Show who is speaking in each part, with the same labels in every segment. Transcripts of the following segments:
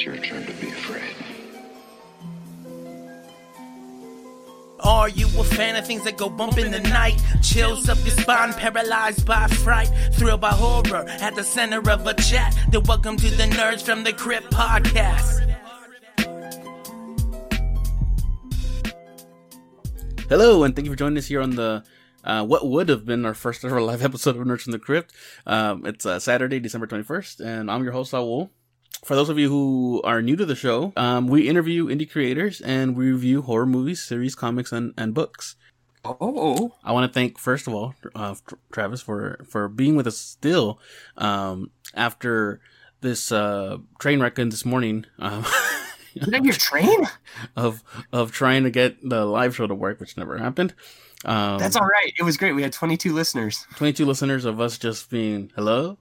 Speaker 1: It's your turn to be afraid.
Speaker 2: Are you a fan of things that go bump in the night? Chills up your spine, paralyzed by fright, thrilled by horror at the center of a chat. Then welcome to the Nerds from the Crypt podcast.
Speaker 3: Hello, and thank you for joining us here on the uh, what would have been our first ever live episode of Nerds from the Crypt. Um, it's uh, Saturday, December 21st, and I'm your host, Saul. For those of you who are new to the show, um, we interview indie creators and we review horror movies, series, comics, and, and books.
Speaker 4: Oh,
Speaker 3: I want to thank first of all uh, Travis for for being with us still um, after this uh, train wreck in this morning. Um,
Speaker 4: that your train?
Speaker 3: of of trying to get the live show to work, which never happened. Um,
Speaker 4: That's all right. It was great. We had 22 listeners.
Speaker 3: 22 listeners of us just being hello,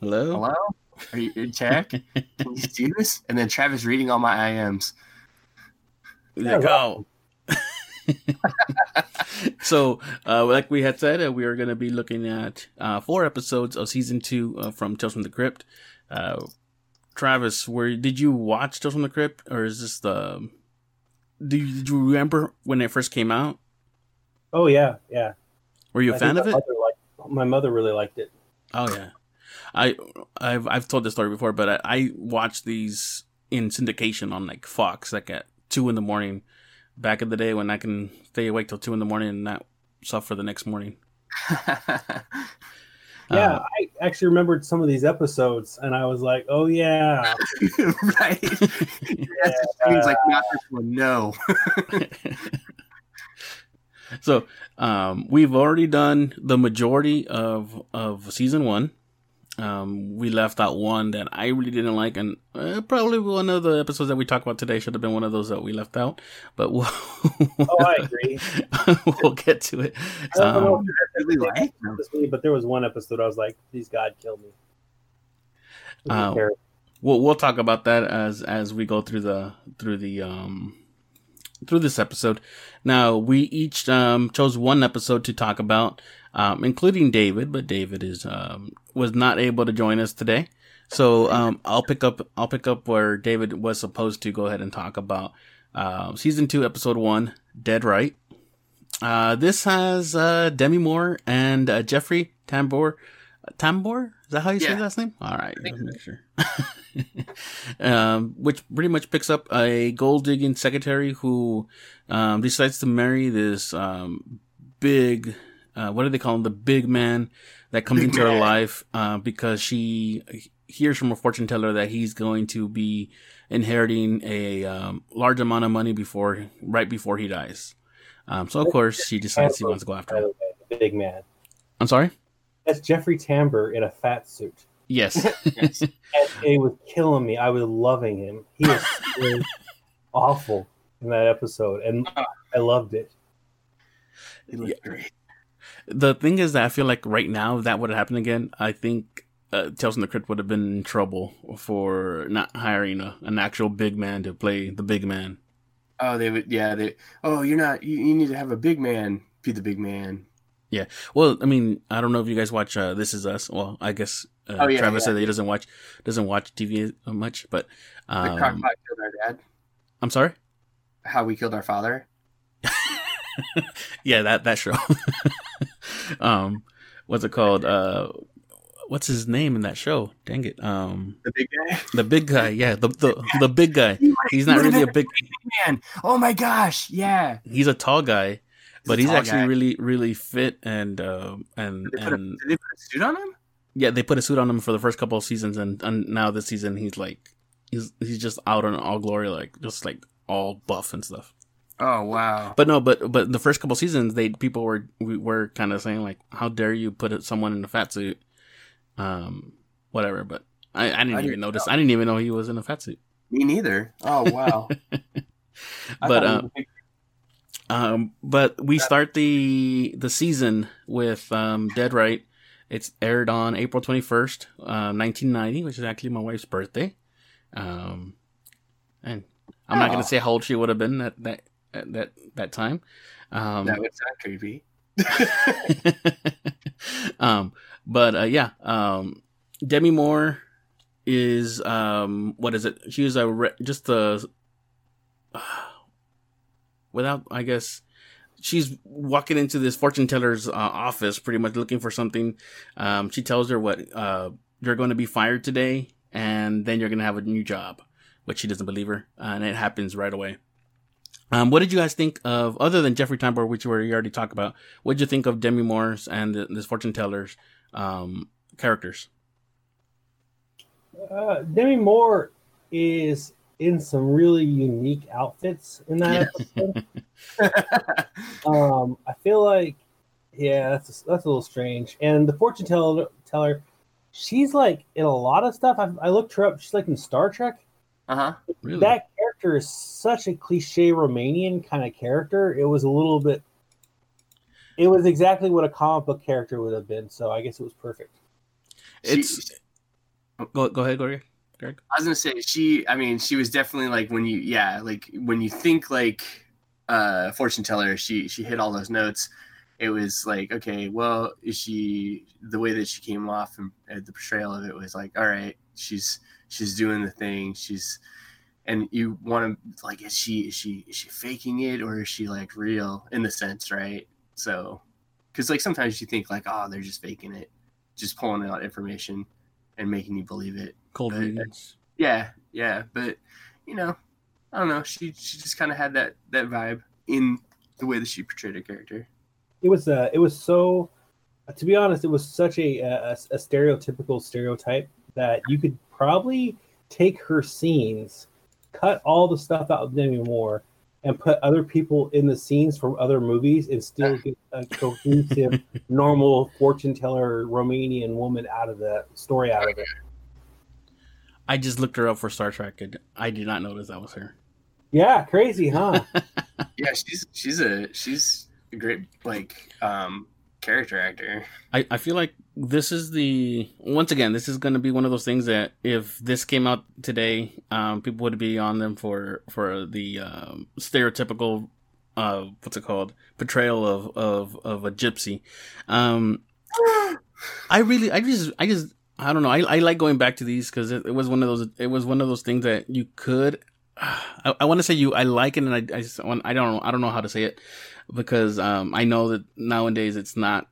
Speaker 3: hello,
Speaker 4: Hello? Are you in check? Can you see this? And then Travis reading all my IMs.
Speaker 3: Like, oh. so, uh, like we had said, uh, we are going to be looking at uh, four episodes of season two uh, from Tales from the Crypt. Uh, Travis, where did you watch Tales from the Crypt, or is this the? Do you, did you remember when it first came out?
Speaker 5: Oh yeah, yeah.
Speaker 3: Were you a
Speaker 5: I
Speaker 3: fan of it?
Speaker 5: Mother liked, my mother really liked it.
Speaker 3: Oh yeah, I I've I've told this story before, but I, I watched these in syndication on like Fox, like at two in the morning, back in the day when I can stay awake till two in the morning and not suffer the next morning.
Speaker 5: Yeah,
Speaker 3: Uh,
Speaker 5: I actually remembered some of these episodes, and I was like, "Oh yeah,
Speaker 4: right. That's seems like not this one. No.
Speaker 3: so um, we've already done the majority of of season one. Um, we left out one that I really didn't like, and uh, probably one of the episodes that we talked about today should have been one of those that we left out. But we'll,
Speaker 5: oh I agree."
Speaker 3: we'll get to it.
Speaker 5: I don't know
Speaker 3: Um,
Speaker 5: if
Speaker 4: really like
Speaker 5: but there was one episode I was like, "Please God, kill me." It was terrible.
Speaker 3: we'll we'll talk about that as as we go through the through the um through this episode. Now we each um chose one episode to talk about, um, including David, but David is um was not able to join us today. So um I'll pick up I'll pick up where David was supposed to go ahead and talk about uh, season two, episode one, Dead Right. Uh, this has uh, Demi Moore and uh, Jeffrey Tambor. Tambor? Is that how you say
Speaker 4: Yeah.
Speaker 3: his last name? All right, let's make sure. um, which pretty much picks up a gold digging secretary who um, decides to marry this um, big, uh, what do they call him? The big man that comes
Speaker 4: Big
Speaker 3: into her life uh, because she hears from a fortune teller that he's going to be inheriting a um, large amount of money before right before he dies. Um, so of course she decides she wants to go after him.
Speaker 5: the big man.
Speaker 3: I'm sorry.
Speaker 5: That's Jeffrey Tambor in a fat suit,
Speaker 3: Yes.
Speaker 4: Yes.
Speaker 5: and it was killing me. I was loving him. He was so awful in that episode, and I loved it.
Speaker 4: It looked great.
Speaker 3: The thing is that I feel like right now if that would have happened again, I think uh, Tales from the Crypt would have been in trouble for not hiring a, an actual big man to play the big man.
Speaker 4: Oh, they would. Yeah. They. Oh, you're not. You, you need to have a big man be the big man. Yeah.
Speaker 3: Well, I mean, I don't know if you guys watch uh, This Is Us. Well, I guess uh,
Speaker 4: Oh, yeah,
Speaker 3: Travis
Speaker 4: yeah.
Speaker 3: said that he doesn't watch doesn't watch TV much, but
Speaker 4: The
Speaker 3: um,
Speaker 4: crocodile killed our dad.
Speaker 3: I'm sorry.
Speaker 4: How we killed our father.
Speaker 3: yeah, that that show. um, what's it called? Uh, what's his name in that show? Dang it. Um,
Speaker 4: The big guy.
Speaker 3: the big guy. Yeah, the the the big guy. He's not really a big.
Speaker 4: man. Oh my gosh. Yeah.
Speaker 3: He's a tall guy, but
Speaker 4: a
Speaker 3: he's actually
Speaker 4: guy.
Speaker 3: really really fit and um and
Speaker 4: Did they, put a,
Speaker 3: and
Speaker 4: did they put a suit on him?
Speaker 3: yeah, they put a suit on him for the first couple of seasons, and, and now this season he's like he's he's just out in all glory, like just like all buff and stuff.
Speaker 4: Oh wow.
Speaker 3: But no, but but the first couple seasons, they people were we were kind of saying like, how dare you put someone in a fat suit, um, whatever. But I, I didn't
Speaker 4: I
Speaker 3: even
Speaker 4: didn't
Speaker 3: notice. I didn't even know he was in a fat suit.
Speaker 4: Me neither. Oh wow.
Speaker 3: But,
Speaker 4: thought it was a big-
Speaker 3: Um, but we start the the season with um, Dead Right. It's aired on April twenty first, uh, nineteen ninety, which is actually my wife's birthday. Um, and I'm not gonna say how old she would have been at that at that that time. Um,
Speaker 4: that would sound creepy.
Speaker 3: um, but uh, yeah, um, Demi Moore is um what is it? She was a re- just a without I guess she's walking into this fortune teller's uh, office pretty much looking for something. Um she tells her what uh you're going to be fired today and then you're going to have a new job, which she doesn't believe her and it happens right away. Um, what did you guys think of, other than Jeffrey Tambor, which we already talked about? What did you think of Demi Moore's and the, this fortune teller's um, characters?
Speaker 5: Uh, Demi Moore is in some really unique outfits in that episode. um, I feel like, yeah, that's a, that's a little strange. And the fortune teller, teller, she's like in a lot of stuff. I, I looked her up. She's like in Star Trek.
Speaker 4: Uh huh.
Speaker 3: Really?
Speaker 5: That character is such a cliche Romanian kind of character. It was a little bit. It was exactly what a comic book character would have been. So I guess it was perfect.
Speaker 3: it's
Speaker 4: She-
Speaker 3: go go ahead, Greg. Greg.
Speaker 4: I was gonna say she. I mean, she was definitely like when you, yeah, like when you think like uh fortune teller, she she hit all those notes. It was like, okay, well, is she the way that she came off and uh, the portrayal of it was like, all right, she's she's doing the thing, she's, and you want to like, is she is she is she faking it or is she like real in the sense, right? So, because like sometimes you think like, oh, they're just faking it, just pulling out information and making you believe it.
Speaker 3: Cold readings.
Speaker 4: Yeah, yeah, but you know, I don't know. She she just kind of had that that vibe in the way that she portrayed her character.
Speaker 5: It was uh, it was so. To be honest, it was such a, a a stereotypical stereotype that you could probably take her scenes, cut all the stuff out of Demi Moore, and put other people in the scenes from other movies and still get a cohesive, normal fortune teller Romanian woman out of the story out of it.
Speaker 3: I just looked her up for Star Trek, and I did not notice that was her.
Speaker 5: Yeah, crazy, huh?
Speaker 4: Yeah, she's she's a she's a great like um character actor.
Speaker 3: I, I feel like this is the once again this is going to be one of those things that if this came out today um people would be on them for for the um, stereotypical uh what's it called? Portrayal of of of a gypsy. Um i really i just i just i don't know. I, I like going back to these because it, it was one of those it was one of those things that you could i, I want to say you i like it and i i just i don't know i don't know how to say it because um i know that nowadays it's not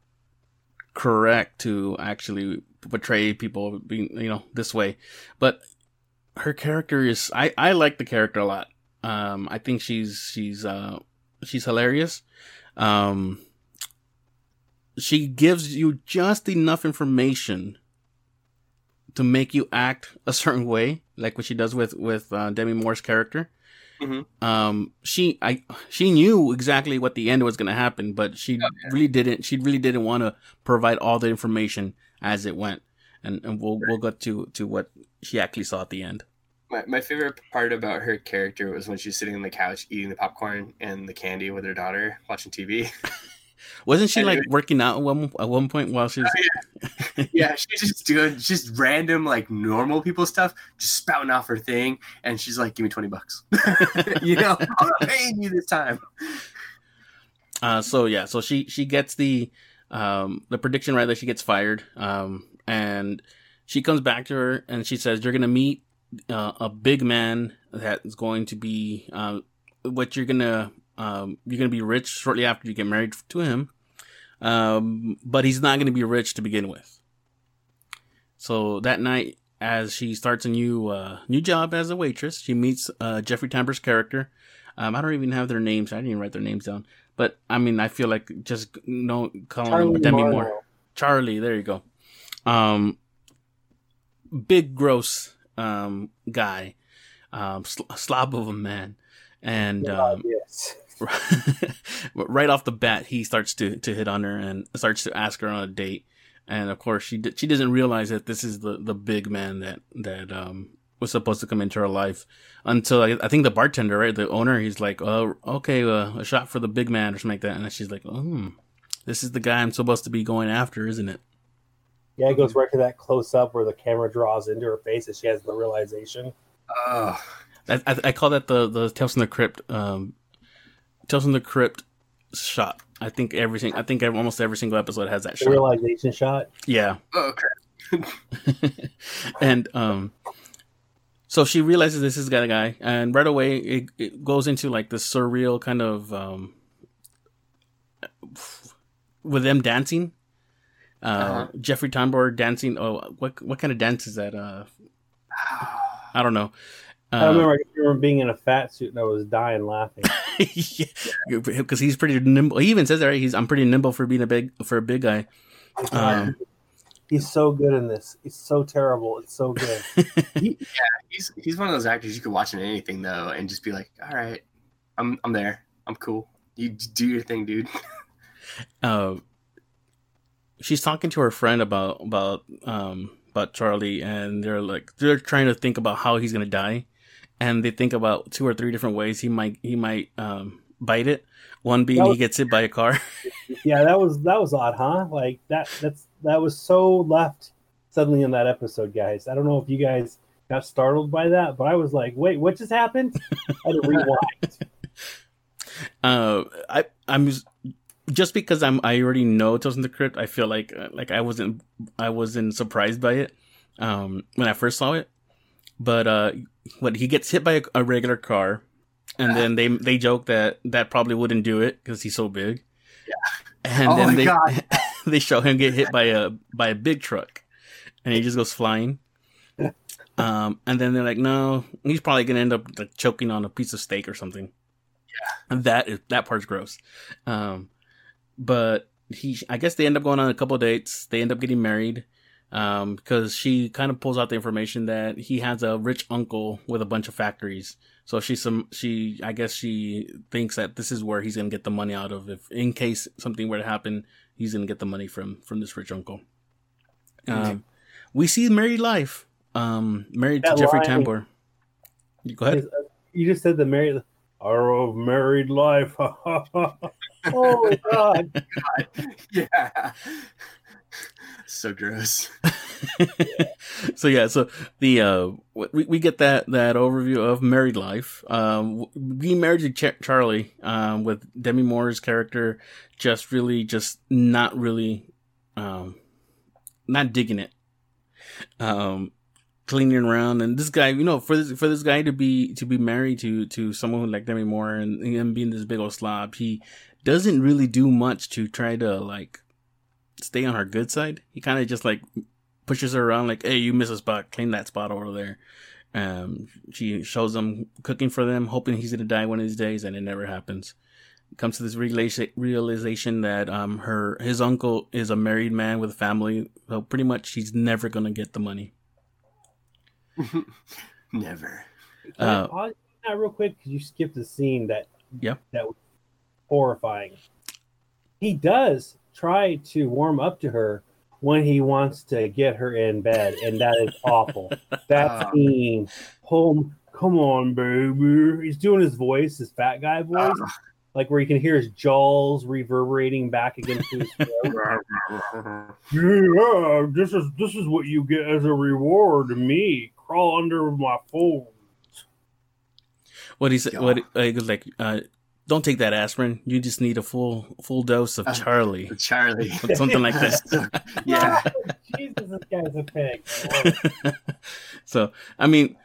Speaker 3: correct to actually portray people being you know this way. But her character is i i like the character a lot. Um i think she's she's uh she's hilarious. Um she gives you just enough information to make you act a certain way like what she does with with uh, demi moore's character
Speaker 4: Mhm.
Speaker 3: um she i she knew exactly what the end was going to happen but she really didn't she really didn't want to provide all the information as it went and and we'll we'll get to to what she actually saw at the end
Speaker 4: My my favorite part about her character was when she's sitting on the couch eating the popcorn and the candy with her daughter watching TV.
Speaker 3: wasn't she like
Speaker 4: Anyway.
Speaker 3: working out at one, at one point while she was
Speaker 4: yeah, she's just doing just random like normal people stuff, just spouting off her thing, and she's like, "Give me twenty bucks." you know, I'm not paying you this time.
Speaker 3: Uh, so yeah, so she she gets the um the prediction right that she gets fired. Um, and she comes back to her and she says, "You're gonna meet uh, a big man that is going to be uh, what you're gonna um you're gonna be rich shortly after you get married to him, um, but he's not gonna be rich to begin with." So that night, as she starts a new uh, new job as a waitress, she meets uh, Jeffrey Tambor's character. Um, I don't even have their names. I didn't even write their names down. But I mean, I feel like just no calling
Speaker 5: Charlie
Speaker 3: Demi
Speaker 5: Marlowe.
Speaker 3: Moore. Charlie, there you go. Um, big gross um guy, um sl- slob of a man, and um,
Speaker 5: yes.
Speaker 3: right off the bat, he starts to to hit on her and starts to ask her on a date. And of course, she d- she doesn't realize that this is the the big man that that um was supposed to come into her life until I, I think the bartender, right, the owner, he's like, "Oh, okay, uh, a shot for the big man" or something like that. And she's like, "Oh, this is the guy I'm supposed to be going after, isn't it?"
Speaker 5: Yeah, it goes right to that close up where the camera draws into her face and she has the realization.
Speaker 4: Oh,
Speaker 3: I, I, I call that the the Tales from the Crypt um Tales from the Crypt shot. I think everything. I think every, almost every single episode has that
Speaker 5: The
Speaker 3: shot.
Speaker 5: realization shot.
Speaker 3: Yeah,
Speaker 4: oh crap!
Speaker 3: and um, so she realizes this is got a guy, and right away it, it goes into like this surreal kind of um, with them dancing. Uh,
Speaker 4: Uh-huh.
Speaker 3: Jeffrey Tambor dancing. Oh, what what kind of dance is that? Uh, I don't know.
Speaker 5: I
Speaker 3: Uh,
Speaker 5: remember, I remember being in a fat suit and I was dying laughing.
Speaker 3: because he's pretty nimble. He even says that right? he's I'm pretty nimble for being a big for a big guy. Um,
Speaker 5: He's so good in this. It's so terrible. It's so good.
Speaker 4: Yeah, He's he's one of those actors you could watch in anything though, and just be like, all right, I'm I'm there. I'm cool. You do your thing, dude.
Speaker 3: uh, she's talking to her friend about about um about Charlie, and they're like they're trying to think about how he's gonna die, and they think about two or three different ways he might he might um bite it. One being
Speaker 5: That
Speaker 3: he gets hit by a car.
Speaker 5: yeah, that was that was odd, huh? Like that that's that was so left suddenly in that episode, guys. I don't know if you guys got startled by that, but I was like, wait, what just happened? I had to rewind.
Speaker 3: uh, I I'm just- because I'm I already know Tales from the Crypt. I feel like uh, like I wasn't I wasn't surprised by it um when I first saw it. But uh, what he gets hit by a, a regular car, and then they they joke that that probably wouldn't do it because he's so big. Yeah. And
Speaker 4: Oh
Speaker 3: then they they show him get hit by a by a big truck, and he just goes flying. Um, and then they're like, no, he's probably gonna end up like choking on a piece of steak or something. Yeah, and that is that part's gross. Um, but he, I guess they end up going on a couple of dates. They end up getting married. Um, because she kind of pulls out the information that he has a rich uncle with a bunch of factories. So she's some, she, I guess she thinks that this is where he's gonna get the money out of if, in case something were to happen, he's gonna get the money from from this rich uncle. Um, we see married life. Um, married
Speaker 5: That
Speaker 3: to Jeffrey
Speaker 5: line-
Speaker 3: Tambor. You go ahead.
Speaker 5: You just said the married our of married life. oh my god.
Speaker 4: yeah. So gross.
Speaker 3: so yeah, so the uh, we we get that that overview of married life. Um, being married to Ch- Charlie, um, with Demi Moore's character, just really, just not really, um, not digging it. Um, cleaning around, and this guy, you know, for this for this guy to be to be married to to someone like Demi Moore and him being this big old slob, he doesn't really do much to try to like stay on her good side. He kind of just like pushes her around like, "Hey, you miss a spot. Clean that spot over there." Um, she shows him cooking for them, hoping he's gonna die one of these days, and it never happens. Comes to this realization realization that um her his uncle is a married man with a family, so pretty much she's never gonna get the money.
Speaker 4: Never.
Speaker 5: Can I
Speaker 3: Uh,
Speaker 5: pause that real quick because you skipped a scene that
Speaker 3: Yeah.
Speaker 5: that was horrifying. He does try to warm up to her when he wants to get her in bed, and that is awful. That
Speaker 4: Oh.
Speaker 5: scene, home, come on, baby. He's doing his voice, his fat guy voice,
Speaker 4: Uh,
Speaker 5: like where you can hear his jaws reverberating back against his throat. yeah, this is this is what you get as a reward to me. Crawl under my fold.
Speaker 3: What he said,
Speaker 4: God.
Speaker 3: what uh, he like, uh, don't take that aspirin. You just need a full full dose of
Speaker 4: Uh,
Speaker 3: Charlie,
Speaker 4: Charlie.
Speaker 3: something like that.
Speaker 4: yeah.
Speaker 5: Jesus, this guy's a pig.
Speaker 3: so I mean,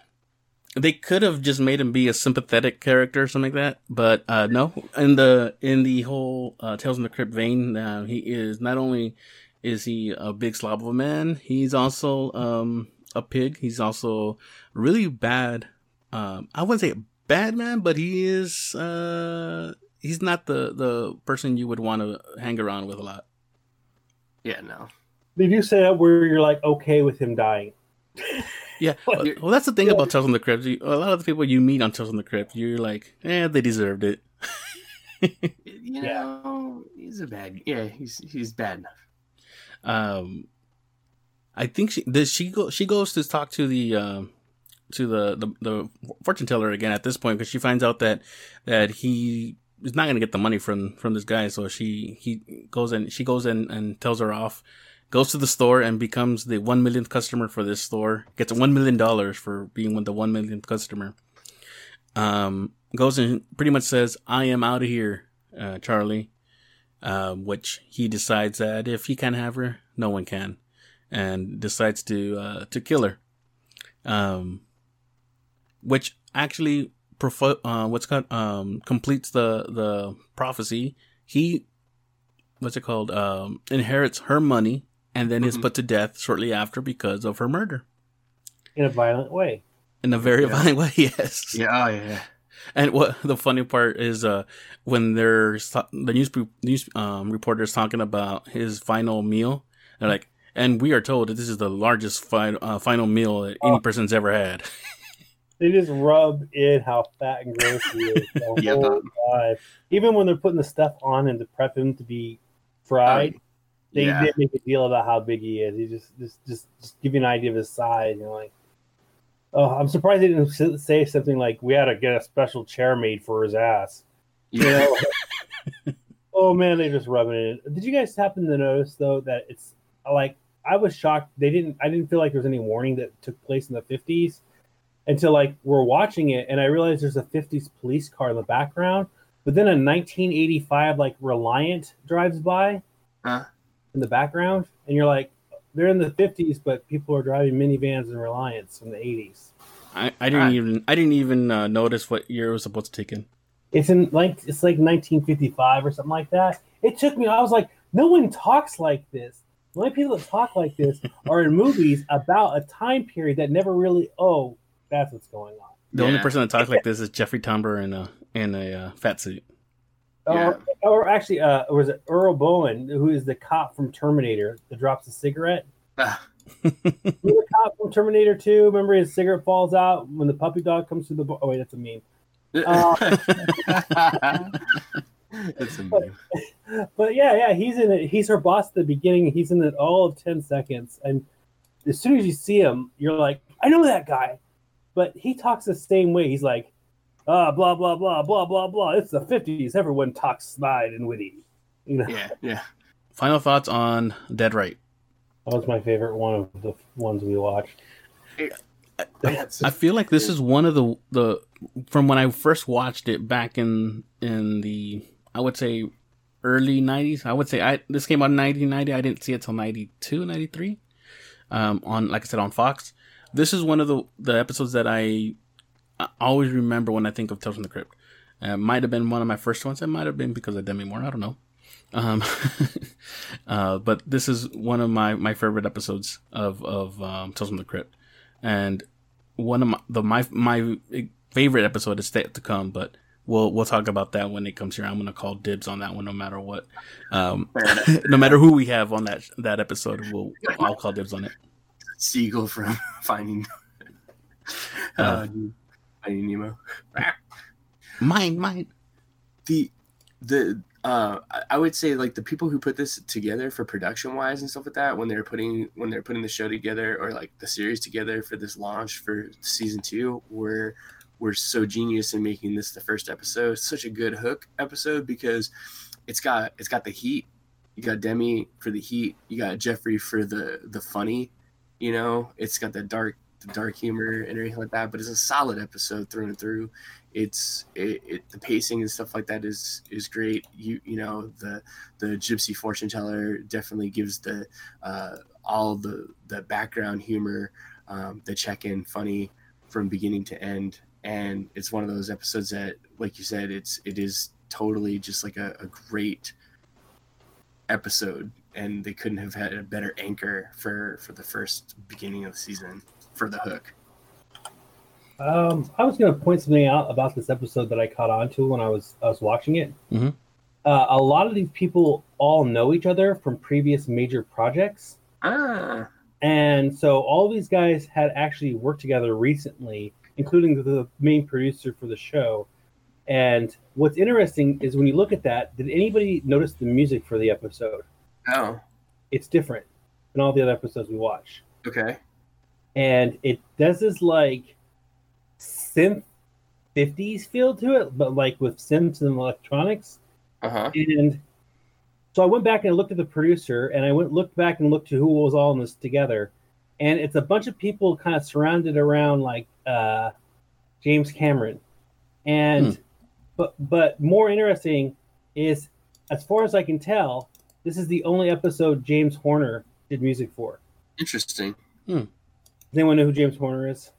Speaker 3: they could have just made him be a sympathetic character or something like that, but uh, no. In the in the whole uh, Tales from the Crypt vein, uh, he is not only is he a big slob of a man, he's also um, a pig. He's also really bad. Um, I wouldn't say a bad man, but he is. Uh, he's not the the person you would want to hang around with a lot.
Speaker 4: Yeah, no.
Speaker 5: They do say that where you're like okay with him dying.
Speaker 3: Yeah, well, well, that's the thing about Tales from the Crypt. You- A lot of the people you meet on Tales from the Crypt, you're like, eh, they deserved it.
Speaker 4: You
Speaker 5: Yeah.
Speaker 4: know, he's a bad. Yeah, he's he's bad enough.
Speaker 3: Um, I think she does. She go. She goes to talk to the um to the the, the fortune teller again at this point because she finds out that that he is not going to get the money from from this guy. So she he goes and she goes in and tells her off. Goes to the store and becomes the one millionth customer for this store. Gets one million dollars for being with the one millionth customer. Um, goes and pretty much says, "I am out of here, uh, Charlie." Um, which he decides that if he can't have her, no one can. and decides to uh, to kill her. Um, which actually profo- uh, what's called um completes the the prophecy. He what's it called um inherits her money and then is
Speaker 4: Mhm.
Speaker 3: put to death shortly after because of her murder
Speaker 5: in a violent way.
Speaker 3: in a very
Speaker 4: Yeah.
Speaker 3: violent way. Yes.
Speaker 4: Yeah, yeah, yeah.
Speaker 3: And what the funny part is, uh, when there's the news news um, reporters talking about his final meal, they're like, "And we are told that this is the largest fi- uh, final meal that any
Speaker 5: Oh.
Speaker 3: person's ever had."
Speaker 5: They just rub in how fat and gross he is the
Speaker 4: Yeah.
Speaker 5: whole time. Even when they're putting the stuff on and to prep him to be fried, um, they
Speaker 4: yeah.
Speaker 5: didn't make a deal about how big he is. He just just just just give you an idea of his size. You're like, oh, I'm surprised they didn't say something like, "We had to get a special chair made for his ass." You
Speaker 4: Yeah.
Speaker 5: know? oh man, they just rubbing it in. Did you guys happen to notice though that it's like I was shocked they didn't I didn't feel like there was any warning that took place in the 50s until like we're watching it and I realized there's a 50s police car in the background, but then a 1985 like Reliant drives by
Speaker 4: Huh?
Speaker 5: in the background and you're like they're in the 50s but people are driving minivans and Reliants from the 80s.
Speaker 3: I, I didn't even I didn't even uh, notice what year it was supposed to take in.
Speaker 5: It's in like it's like 1955 or something like that. It took me. I was like, no one talks like this. The only people that talk like this are in movies about a time period that never really. Oh, that's what's going on.
Speaker 3: The only person that talks like this is Jeffrey Tambor in a in a uh, fat suit.
Speaker 5: Or, or actually, uh, was it Earl Boen, who is the cop from Terminator that drops a cigarette? Remember the cop from Terminator 2? Remember his cigarette falls out when the puppy dog comes through the. Bo- oh wait, that's a meme.
Speaker 4: That's a meme.
Speaker 5: But yeah, yeah, he's in it. He's her boss at the beginning. He's in it all of ten seconds, and as soon as you see him, you're like, I know that guy. But he talks the same way. He's like, ah, blah blah blah blah blah blah. It's the fifties. Everyone talks snide and witty. You know,
Speaker 4: Yeah, yeah.
Speaker 3: Final thoughts on Dead Right.
Speaker 5: that was my favorite one of the ones we watched.
Speaker 4: That's-
Speaker 3: I feel like this is one of the the from when I first watched it back in in the I would say early 90s. I would say I this came out in 1990. I didn't see it till 92, 93. Um on like I said on Fox. This is one of the the episodes that I, I always remember when I think of Tales from the Crypt. Uh, might have been one of my first ones. It might have been because of Demi Moore. I don't know. Um, uh, but this is one of my, my favorite episodes of of um, Tales from the Crypt, and one of my the my my favorite episode is yet to come. But we'll we'll talk about that when it comes here. I'm gonna call dibs on that one, no matter what. Um, no matter who we have on that that episode, we'll I'll call dibs on it.
Speaker 4: Seagull from Finding
Speaker 3: Uh,
Speaker 4: uh, Finding Nemo.
Speaker 3: Mine, mine.
Speaker 4: the the uh I- I would say like the people who put this together for production wise and stuff like that when they're putting when they're putting the show together or like the series together for this launch for season two were were so genius in making this the first episode. Such a good hook episode because it's got it's got the heat. You got demi for the heat. You got jeffrey for the the funny you know it's got the dark the dark humor and everything like that but it's a solid episode through and through. It's it, it the pacing and stuff like that is is great. You you know the the gypsy fortune teller definitely gives the uh all the the background humor um the check-in funny from beginning to end. And it's one of those episodes that like you said it's it is totally just like a, a great episode and they couldn't have had a better anchor for for the first beginning of the season for the hook
Speaker 5: Um, I was going to point something out about this episode that I caught on to when I was I was watching it.
Speaker 3: Mhm.
Speaker 5: Uh, a lot of these people all know each other from previous major projects,
Speaker 4: ah
Speaker 5: and so all these guys had actually worked together recently, including the, the main producer for the show. And what's interesting is when you look at that, did anybody notice the music for the episode?
Speaker 4: Oh.
Speaker 5: It's different than all the other episodes we watch.
Speaker 4: okay.
Speaker 5: And it does this like synth 50s feel to it, but like with synths and electronics.
Speaker 4: uh-huh.
Speaker 5: And so I went back and looked at the producer, and I went looked back and looked to who was all in this together, and it's a bunch of people kind of surrounded around like uh, James Cameron, and but but more interesting is as far as I can tell, this is the only episode James Horner did music for.
Speaker 4: Interesting.
Speaker 5: Does anyone know who James Horner is?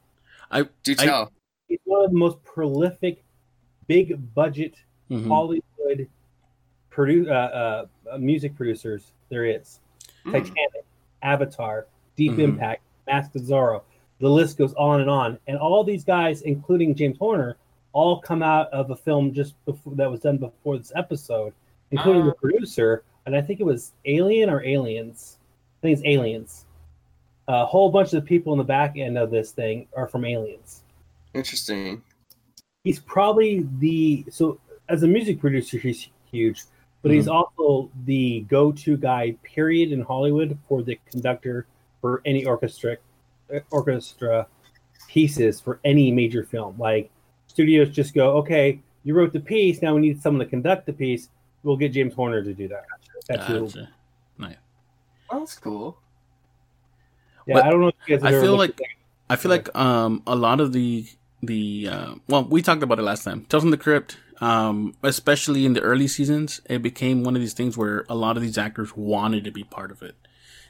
Speaker 4: I do
Speaker 3: I-
Speaker 4: tell.
Speaker 5: He's one of the most prolific, big budget
Speaker 3: Mhm.
Speaker 5: Hollywood produ- uh, uh, music producers there is.
Speaker 4: Hmm.
Speaker 5: Titanic, Avatar, Deep
Speaker 3: Mhm.
Speaker 5: Impact, Mask of Zorro. The list goes on and on. And all these guys, including James Horner, all come out of a film just before that was done before this episode, including
Speaker 4: Ah.
Speaker 5: the producer. And I think it was Alien or Aliens. I think it's Aliens. A whole bunch of the people in the back end of this thing are from Aliens.
Speaker 4: Interesting.
Speaker 5: He's probably the so as a music producer, he's huge, but he's hmm. also the go-to guy, period, in Hollywood for the conductor for any orchestra orchestra pieces for any major film. Like studios just go, okay, you wrote the piece, now we need someone to conduct the piece. We'll get James Horner to do that. That's who.
Speaker 3: Gotcha.
Speaker 4: Well, that's cool.
Speaker 5: Yeah,
Speaker 3: But
Speaker 5: I don't know if you guys
Speaker 3: I feel like- I feel like um a lot of the the uh, well we talked about it last time. Tales from the Crypt, um especially in the early seasons, it became one of these things where a lot of these actors wanted to be part of it.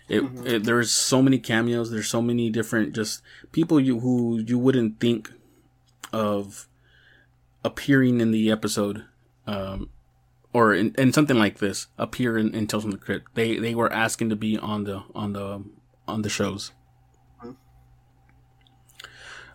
Speaker 3: It,
Speaker 4: Mhm.
Speaker 3: it there's so many cameos. There's so many different just people you who you wouldn't think of appearing in the episode, um, or in, in something like this appear in, in Tales from the Crypt. They they were asking to be on the on the on the shows.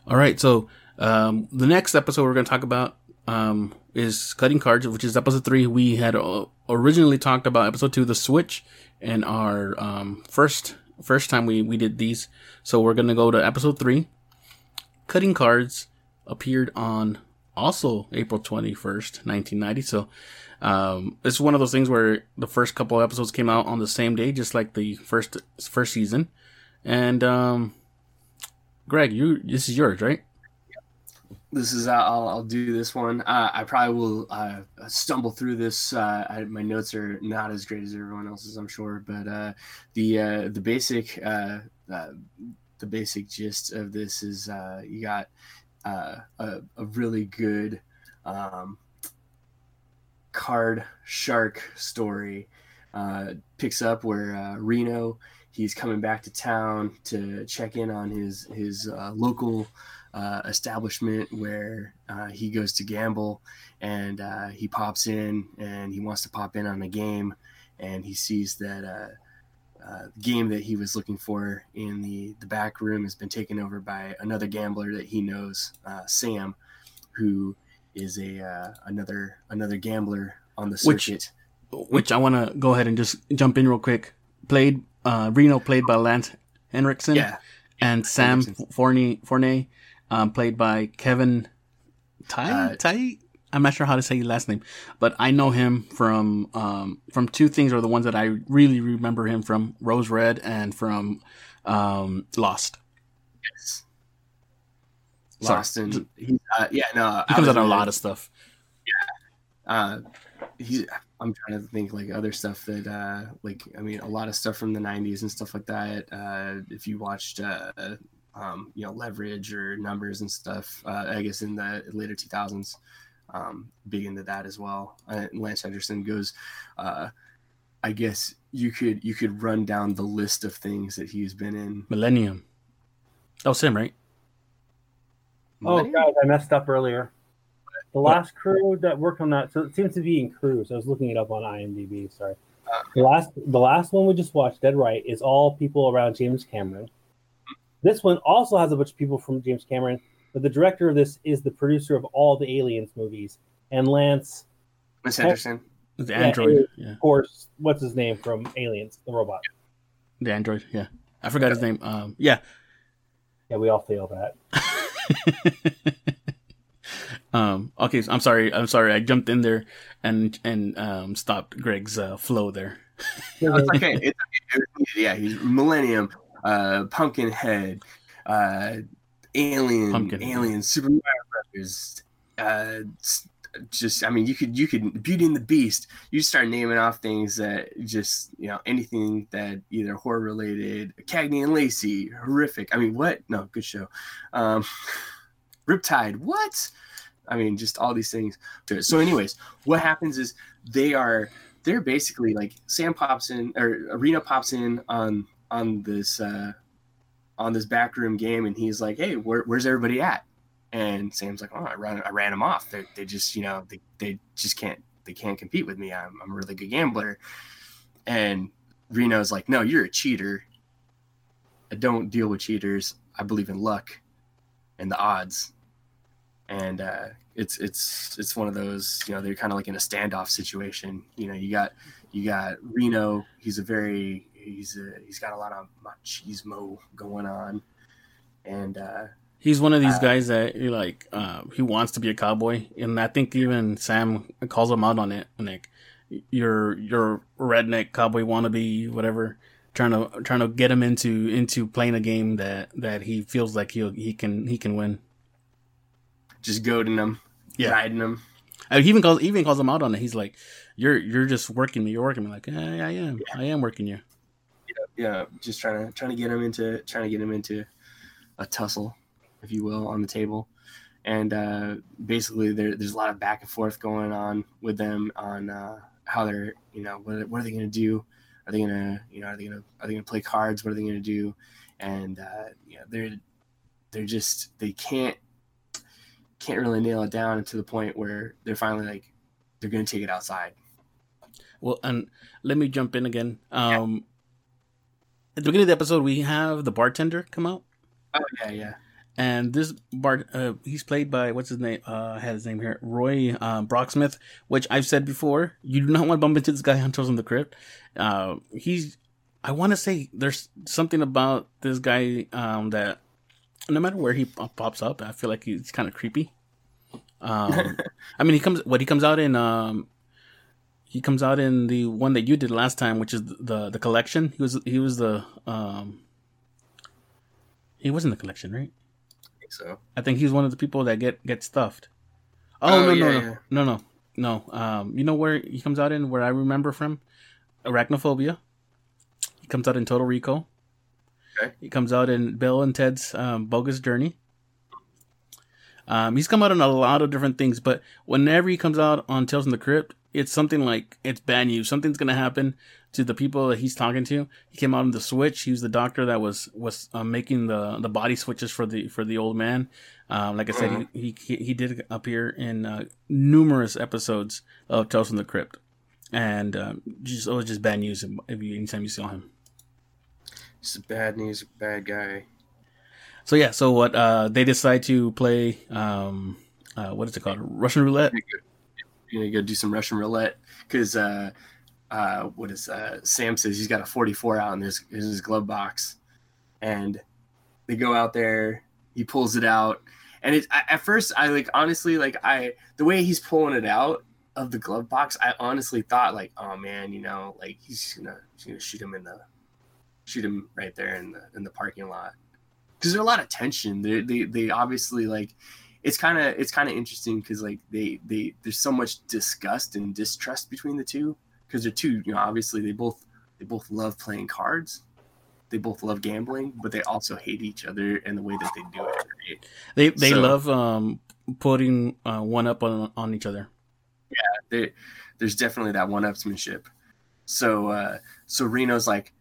Speaker 3: All right, so um, the next episode we're going to talk about um, is cutting cards, which is episode three. We had uh, originally talked about episode two, the switch, and our um, first first time we we did these. So we're going to go to episode three. Cutting cards appeared on also April twenty first, nineteen ninety. So um, it's one of those things where the first couple episodes came out on the same day, just like the first first season. And um, Greg, you this is yours, right?
Speaker 4: This is uh, I'll, I'll do this one. Uh, I probably will uh, stumble through this. Uh, I, my notes are not as great as everyone else's, I'm sure, but uh, the uh, the basic the basic gist of this is you got uh, a, a really good um, card shark story. Uh, picks up where uh, Reno he's coming back to town to check in on his his uh, local uh, establishment where uh, he goes to gamble and he pops in and he wants to pop in on a game and he sees that uh, game that he was looking for in the, the back room has been taken over by another gambler that he knows, uh, Sam, who is a uh, another another gambler on the
Speaker 3: Which-
Speaker 4: circuit.
Speaker 3: Which I want to go ahead and just jump in real quick. Played uh, Reno, played by Lance Henriksen,
Speaker 4: yeah,
Speaker 3: and Sam
Speaker 4: Henriksen.
Speaker 3: Forney, Forney um, played by Kevin Tighe.
Speaker 4: Uh,
Speaker 3: Tighe. I'm not sure how to say his last name, but I know him from um, from two things are the ones that I really remember him from: Rose Red and from um, Lost.
Speaker 4: yes.
Speaker 3: Sorry.
Speaker 4: Lost and he, uh, yeah, no,
Speaker 3: He comes out in a lot of stuff.
Speaker 4: uh he's i'm trying to think like other stuff that uh like i mean a lot of stuff from the 90s and stuff like that uh if you watched uh um you know leverage or numbers and stuff uh i guess in the later 2000s um big into that as well uh, lance henderson goes uh i guess you could you could run down the list of things that he's been in
Speaker 3: Millennium. That was him, right?
Speaker 5: Oh, guys, I messed up earlier. The last crew that worked on that, so it seems to be in crews. I was looking it up on IMDb. Sorry. The last, the last one we just watched, Dead Right, is all people around James Cameron. This one also has a bunch of people from James Cameron, but the director of this is the producer of all the Aliens movies. And Lance,
Speaker 4: miss henderson
Speaker 3: The
Speaker 5: Yeah,
Speaker 3: android.
Speaker 5: it-
Speaker 3: Yeah,
Speaker 5: of course, what's his name from Aliens, the robot?
Speaker 3: the android. Yeah, I forgot his name. Um, yeah.
Speaker 5: Yeah, we all fail that.
Speaker 3: um. Okay. So I'm sorry. I'm sorry. I jumped in there and and um stopped Greg's uh, flow there.
Speaker 4: No, it's okay. It's, it, yeah, he's Millennium, uh, Pumpkinhead, uh, Alien,
Speaker 3: Pumpkin.
Speaker 4: Alien, Super Mario Brothers. Uh, just, I mean, you could, you could, Beauty and the Beast. You start naming off things that just, you know, anything that either horror related, Cagney and Lacey, horrific. I mean, what? No, good show. Um, Riptide, what? I mean, just all these things. So, anyways, what happens is they are they're basically like Sam pops in or Reno pops in on on this uh, on this backroom game, and he's like, "Hey, where, where's everybody at?" And Sam's like, "Oh, I ran I ran them off. They they just you know they, they just can't they can't compete with me. I'm I'm a really good gambler." And Reno's like, "No, you're a cheater. I don't deal with cheaters. I believe in luck and the odds." And uh, it's it's it's one of those you know they're kind of like in a standoff situation. You know, you got you got Reno. He's a very he's a, he's got a lot of machismo going on, and uh,
Speaker 3: He's one of these
Speaker 4: Uh,
Speaker 3: guys that like. Uh, he wants to be a cowboy, and I think even Sam calls him out on it. Like, you're you're redneck cowboy wannabe, whatever. Trying to trying to get him into into playing a game that that he feels like he he can he can win.
Speaker 4: just goading him,
Speaker 3: Yeah.
Speaker 4: riding.
Speaker 3: Uh, he even calls he even calls him out on it. He's like, "You're you're just working me. You're working me." Like, I am. I am working you.
Speaker 4: Yeah, just trying to trying to get him into trying to get him into a tussle, if you will, on the table. And uh, basically, there, there's a lot of back and forth going on with them on uh, how they're, you know, what, what are they going to do? Are they going to, you know, are they going to, are they going to play cards? What are they going to do? And uh, you know, they're, they're just, they can't, can't really nail it down to the point where they're finally like, they're going to take it outside.
Speaker 3: Well, and let me jump in again. Um, at the beginning of the episode, we have the bartender come out.
Speaker 4: Oh yeah, yeah.
Speaker 3: and this bar, uh, he's played by what's his name? Uh, I had his name here, Roy uh, Brocksmith. Which I've said before, you do not want to bump into this guy on Tales from the Crypt. Uh, he's, I want to say, there's something about this guy um, that no matter where he pops up, I feel like he's kind of creepy. Um, I mean, he comes what he comes out in. Um, he comes out in the one that you did last time, which is the the collection. He was he was the um, he was in the collection, right?
Speaker 4: I think so.
Speaker 3: I think he's one of the people that get get stuffed. Oh,
Speaker 4: Oh,
Speaker 3: no,
Speaker 4: yeah,
Speaker 3: no,
Speaker 4: yeah.
Speaker 3: no, no, no, no. Um, you know where he comes out in? Where I remember from? Arachnophobia. He comes out in Total Recall.
Speaker 4: Okay.
Speaker 3: He comes out in Bill and Ted's um, Bogus Journey. Um, he's come out in a lot of different things, but whenever he comes out on Tales from the Crypt, it's something like it's bad news. Something's gonna happen to the people that he's talking to. He came out in the Switch. He was the doctor that was was uh, making the the body switches for the for the old man. Um, like I said,
Speaker 4: Mhm.
Speaker 3: he, he he did appear in uh, numerous episodes of Tales from the Crypt, and um, just it was just bad news if you, anytime you saw him.
Speaker 4: It's bad news, bad guy.
Speaker 3: So yeah, so what uh, they decide to play? Um, uh, what is it called? Russian roulette.
Speaker 4: You go do some Russian roulette because uh, uh, what is uh, Sam says he's got a 44 out in his in his glove box, and they go out there. He pulls it out, and it at first I like honestly like I the way he's pulling it out of the glove box, I honestly thought like, oh man, you know, like he's gonna he's gonna shoot him in the shoot him right there in the in the parking lot because there's a lot of tension. They they they obviously like it's kind of it's kind of interesting because like they they there's so much disgust and distrust between the two because they're two you know obviously they both they both love playing cards they both love gambling but they also hate each other and the way that they do it right?
Speaker 3: They they
Speaker 4: So-
Speaker 3: love um, putting uh, one up on on each other.
Speaker 4: yeah they, there's definitely that one-upsmanship so uh so reno's like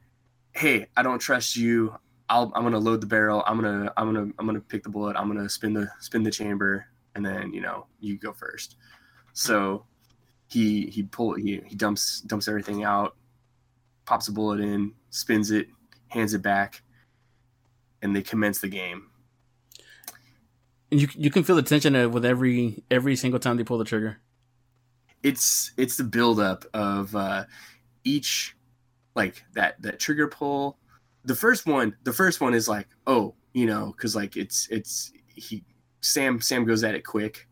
Speaker 4: hey i don't trust you I'll, i'm gonna load the barrel i'm gonna i'm gonna i'm gonna pick the bullet i'm gonna spin the spin the chamber and then you know you go first so he he pull he, he dumps dumps everything out pops a bullet in spins it hands it back and they commence the game
Speaker 3: And you you can feel the tension with every every single time they pull the trigger.
Speaker 4: it's it's the buildup of uh, each like that that trigger pull. The first one, the first one is like, oh, you know, because like it's it's he Sam Sam goes at it quick,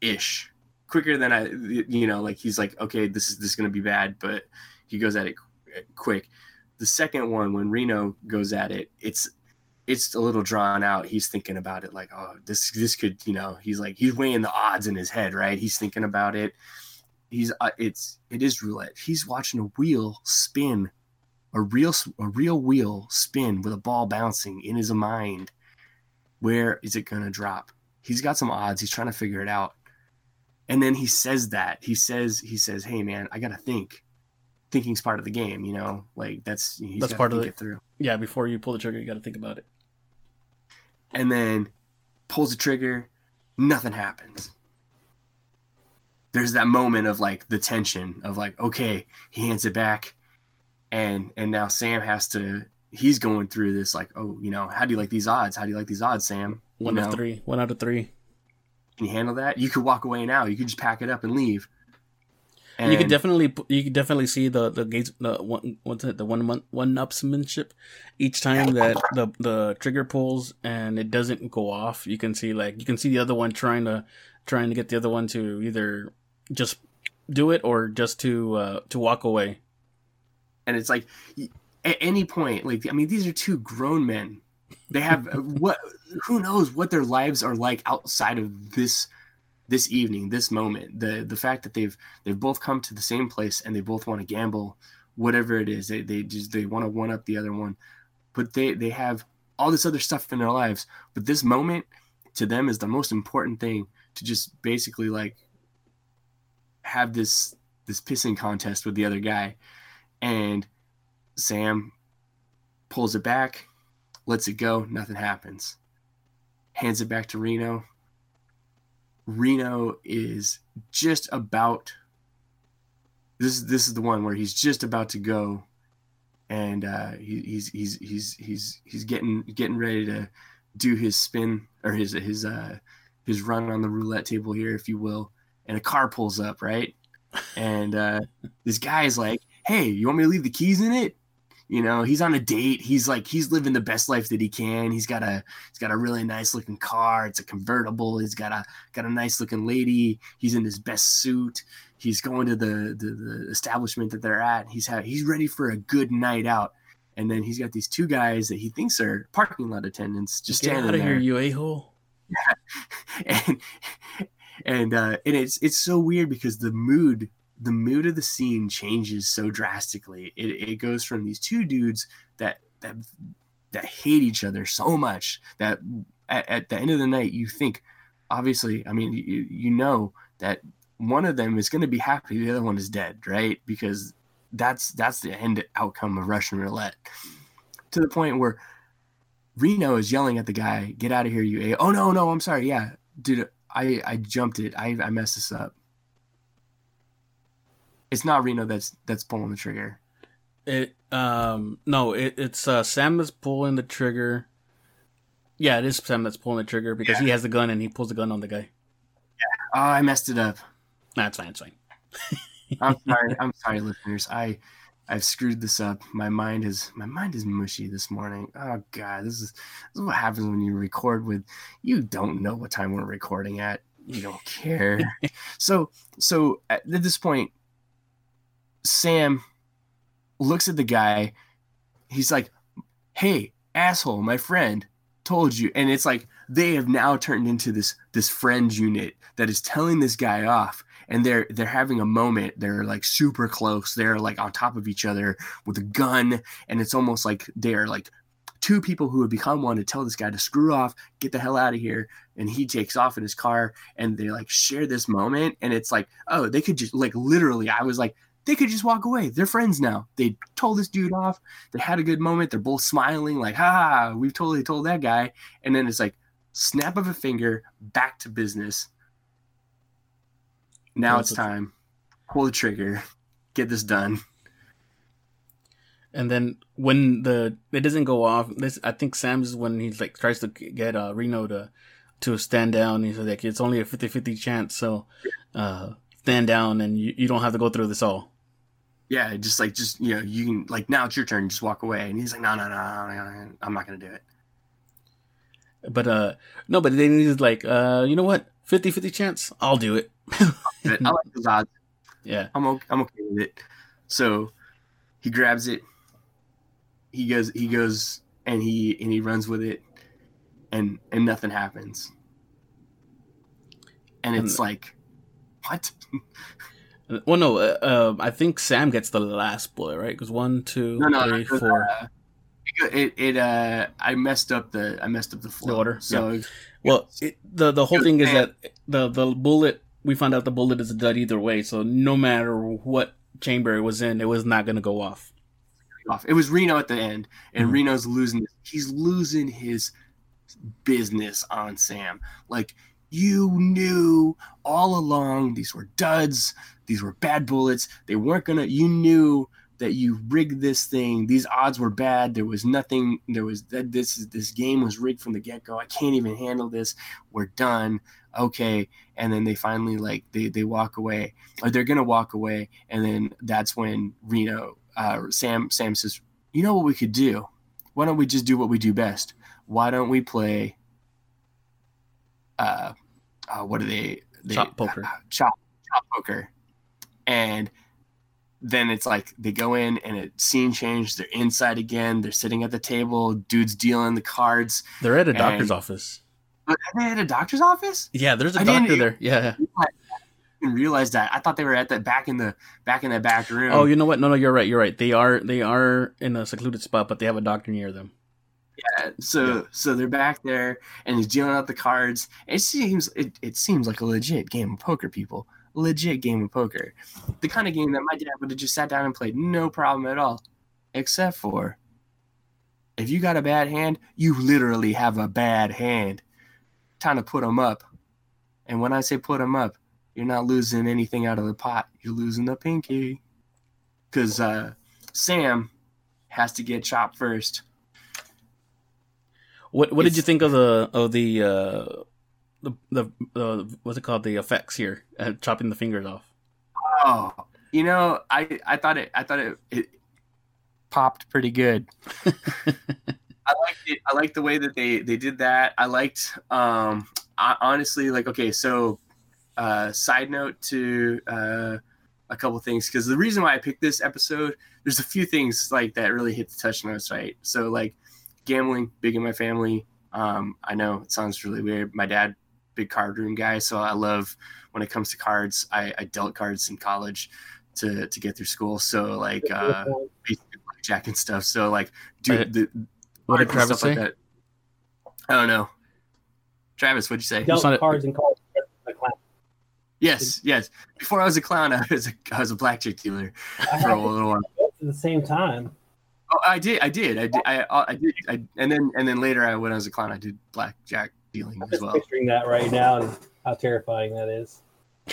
Speaker 4: ish, quicker than I, you know, like he's like, okay, this is this is gonna be bad, but he goes at it quick. The second one, when Reno goes at it, it's it's a little drawn out. He's thinking about it like, oh, this this could, you know, he's like he's weighing the odds in his head, right? He's thinking about it. He's uh, it's it is roulette. He's watching a wheel spin, a real a real wheel spin with a ball bouncing in his mind. Where is it gonna drop? He's got some odds. He's trying to figure it out. And then he says that he says he says, "Hey man, I gotta think." thinking's part of the game. You know, like that's
Speaker 3: That's part of it
Speaker 4: through.
Speaker 3: Yeah, before you pull the trigger, you got to think about it.
Speaker 4: and then pulls the trigger, nothing happens. There's that moment of like the tension of like, okay, he hands it back, and and now Sam has to. He's going through this like, oh, you know, how do you like these odds? How do you like these odds, Sam? You
Speaker 3: One
Speaker 4: know,
Speaker 3: of three. One out of three.
Speaker 4: Can you handle that? You could walk away now. You could just pack it up and leave.
Speaker 3: And you could definitely you could definitely see the the gates the one what's it the one month one upsmanship each time that the the trigger pulls and it doesn't go off you can see like you can see the other one trying to trying to get the other one to either just do it or just to uh to walk away
Speaker 4: and it's like at any point like i mean these are two grown men. They have uh, what who knows what their lives are like outside of this this evening this moment. The the fact that they've they've both come to the same place and they both want to gamble whatever it is. They, they just they want to one up the other one. But they they have all this other stuff in their lives. But this moment to them is the most important thing to just basically like have this this pissing contest with the other guy and Sam pulls it back, lets it go, nothing happens. Hands it back to Reno. Reno is just about this this is the one where he's just about to go and uh, he, he's he's he's he's he's getting getting ready to do his spin or his his uh his run on the roulette table here if you will and a car pulls up right and uh this guy is like hey you want me to leave the keys in it? You know he's on a date. He's like he's living the best life that he can. He's got a he's got a really nice looking car. It's a convertible. He's got a got a nice looking lady. He's in his best suit. He's going to the the, the establishment that they're at. He's ha- he's ready for a good night out. And then he's got these two guys that he thinks are parking lot attendants just
Speaker 3: get
Speaker 4: standing
Speaker 3: out of
Speaker 4: there.
Speaker 3: here you a-hole.
Speaker 4: And and uh and it's it's so weird because the mood the mood of the scene changes so drastically it, it goes from these two dudes that that that hate each other so much that at, at the end of the night you think obviously i mean you, you know that one of them is going to be happy the other one is dead right because that's that's the end outcome of russian roulette to the point where Reno is yelling at the guy, "Get out of here, you a!" Oh no, no, I'm sorry. Yeah, dude, I I jumped it. I I messed this up. It's not Reno that's that's pulling the trigger.
Speaker 3: it um no it, it's uh sam that's pulling the trigger yeah it is sam that's pulling the trigger because he has the gun and he pulls the gun on the guy
Speaker 4: Oh, I messed it up.
Speaker 3: nah, it's fine it's fine
Speaker 4: I'm sorry. I'm sorry, listeners. I I've screwed this up. My mind is my mind is mushy this morning. Oh god, this is this is what happens when you record with you don't know what time we're recording at. You don't care. so so at this point, Sam looks at the guy. He's like, "Hey, asshole, my friend told you." And it's like they have now turned into this this friend unit that is telling this guy off. And they're they're having a moment. They're like super close. They're like on top of each other with a gun. And it's almost like they're like two people who have become one to tell this guy to screw off get the hell out of here. And he takes off in his car and they like share this moment. And it's like oh they could just like literally i was like they could just walk away. They're friends now. They told this dude off. They had a good moment. They're both smiling like ha we've totally told that guy. And then it's like snap of a finger back to business. Now
Speaker 3: Pull
Speaker 4: it's time. Pull the trigger. Get this done.
Speaker 3: And then when the it doesn't go off this i think sam's when he's like tries to get uh reno to to stand down. He's like it's only a 50-50 chance so uh stand down and you, you don't have to go through this all
Speaker 4: yeah just like just you know you can like now it's your turn just walk away. And he's like no no no, i'm not gonna do it.
Speaker 3: But uh no but then he's like uh you know what? 50-50 chance i'll do it.
Speaker 4: I like those odds.
Speaker 3: Yeah.
Speaker 4: I'm okay, I'm okay with it. So he grabs it. He goes he goes and he and he runs with it. And and nothing happens. And it's
Speaker 3: And-
Speaker 4: like what
Speaker 3: well no uh, uh, i think sam gets the last bullet right because one two
Speaker 4: No, no,
Speaker 3: three,
Speaker 4: because,
Speaker 3: four.
Speaker 4: uh, it it uh I messed up the I messed up the flow.
Speaker 3: order,
Speaker 4: So
Speaker 3: Well, it, the the whole thing is that the the bullet we found out the bullet is a dud either way. So no matter what chamber it was in, it was not going to go off.
Speaker 4: off. It was Reno at the end, and
Speaker 3: Mhm.
Speaker 4: Reno's losing. He's losing his business on Sam. Like you knew all along, these were duds. These were bad bullets. They weren't gonna. You knew that you rigged this thing. These odds were bad. There was nothing. There was that. This is this game was rigged from the get go. I can't even handle this. We're done. Okay. And then they finally like they they walk away, or they're gonna walk away, and then that's when Reno uh, Sam Sam says, "You know what we could do? Why don't we just do what we do best? Why don't we play? Uh, uh what are they? they
Speaker 3: Chop poker.
Speaker 4: chop chop poker, and then it's like they go in and it scene change. They're inside again. They're sitting at the table. Dude's dealing the cards.
Speaker 3: They're at a doctor's office.
Speaker 4: Are they at a doctor's office?
Speaker 3: Yeah, there's a
Speaker 4: I
Speaker 3: doctor there. Yeah.
Speaker 4: I didn't realize that. I thought they were at the back in the back in that back room.
Speaker 3: Oh, you know what? No, no, you're right. You're right. They are they are in a secluded spot, but they have a doctor near them.
Speaker 4: Yeah, so
Speaker 3: Yeah.
Speaker 4: so they're back there and he's dealing out the cards. It seems it, it seems like a legit game of poker, people. Legit game of poker. The kind of game that my dad would have just sat down and played, no problem at all. Except for if you got a bad hand, you literally have a bad hand. Time to put them up. And when I say put them up, you're not losing anything out of the pot. You're losing the pinky. Because uh, Sam has to get chopped first.
Speaker 3: What what did you think of the of the uh the the uh, what's it called the effects here uh, chopping the fingers off?
Speaker 4: Oh, you know, I I thought it I thought it, it popped pretty good. I liked it. I liked the way that they they did that. I liked um I, honestly like okay, so uh side note to uh a couple things because the reason why I picked this episode, there's a few things like that really hit the touch notes right. So like gambling, big in my family. Um, I know it sounds really weird. My dad, big card room guy, so I love when it comes to cards. I, I dealt cards in college to to get through school. So like uh, basically blackjack and stuff. So like,
Speaker 3: Uh,
Speaker 4: dude, the
Speaker 3: What did
Speaker 4: cards and
Speaker 3: Travis
Speaker 4: stuff
Speaker 3: say?
Speaker 4: that. I don't know. Travis, what'd you say?
Speaker 5: Dealt cards and cards. a clown.
Speaker 4: Yes, yes. Before I was a clown, I was a, I was a blackjack dealer for a little while.
Speaker 5: at the same time.
Speaker 4: Oh, I did, I did, I did, I, I did, I, and then and then later, I when I was a clown, I did blackjack dealing
Speaker 5: I'm
Speaker 4: as
Speaker 5: just
Speaker 4: well.
Speaker 5: picturing that right now and how terrifying that is.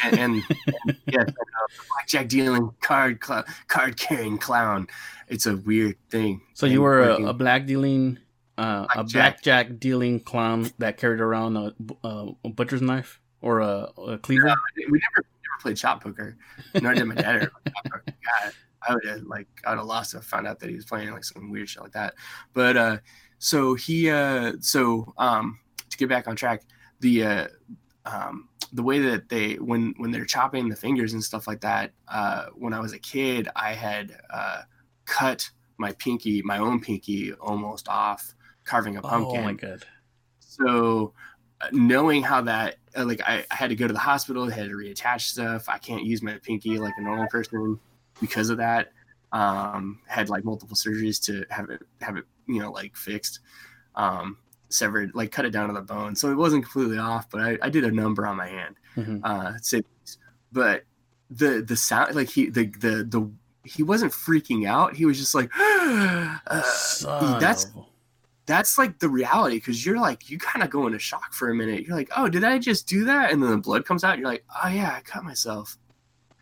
Speaker 4: And, and, and yes, I know, blackjack dealing, card cl- card carrying clown. It's a weird thing.
Speaker 3: So you were a, a black dealing uh, a
Speaker 4: Blackjack.
Speaker 3: blackjack dealing clown that carried around a, a, a butcher's knife or a, a cleaver.
Speaker 4: we never never played shot poker, nor did my dad ever play shot poker. God, I would have like I would have lost if I found out that he was playing like some weird shit like that. But uh so he uh so um to get back on track, the uh um the way that they when when they're chopping the fingers and stuff like that, uh when I was a kid I had uh cut my pinky, my own pinky almost off carving a pumpkin.
Speaker 3: Oh my god!
Speaker 4: so uh, knowing how that uh, like I, I had to go to the hospital had to reattach stuff. I can't use my pinky like a normal person because of that. Um had like multiple surgeries to have it have it you know like fixed. Um severed like cut it down to the bone. So it wasn't completely off but i, I did a number on my hand
Speaker 3: Mhm.
Speaker 4: uh but the the sound like he the the the he wasn't freaking out. He was just like uh, that's that's like the reality because you're like you kind of go into shock for a minute. You're like oh did i just do that? And then the blood comes out and you're like oh yeah i cut myself.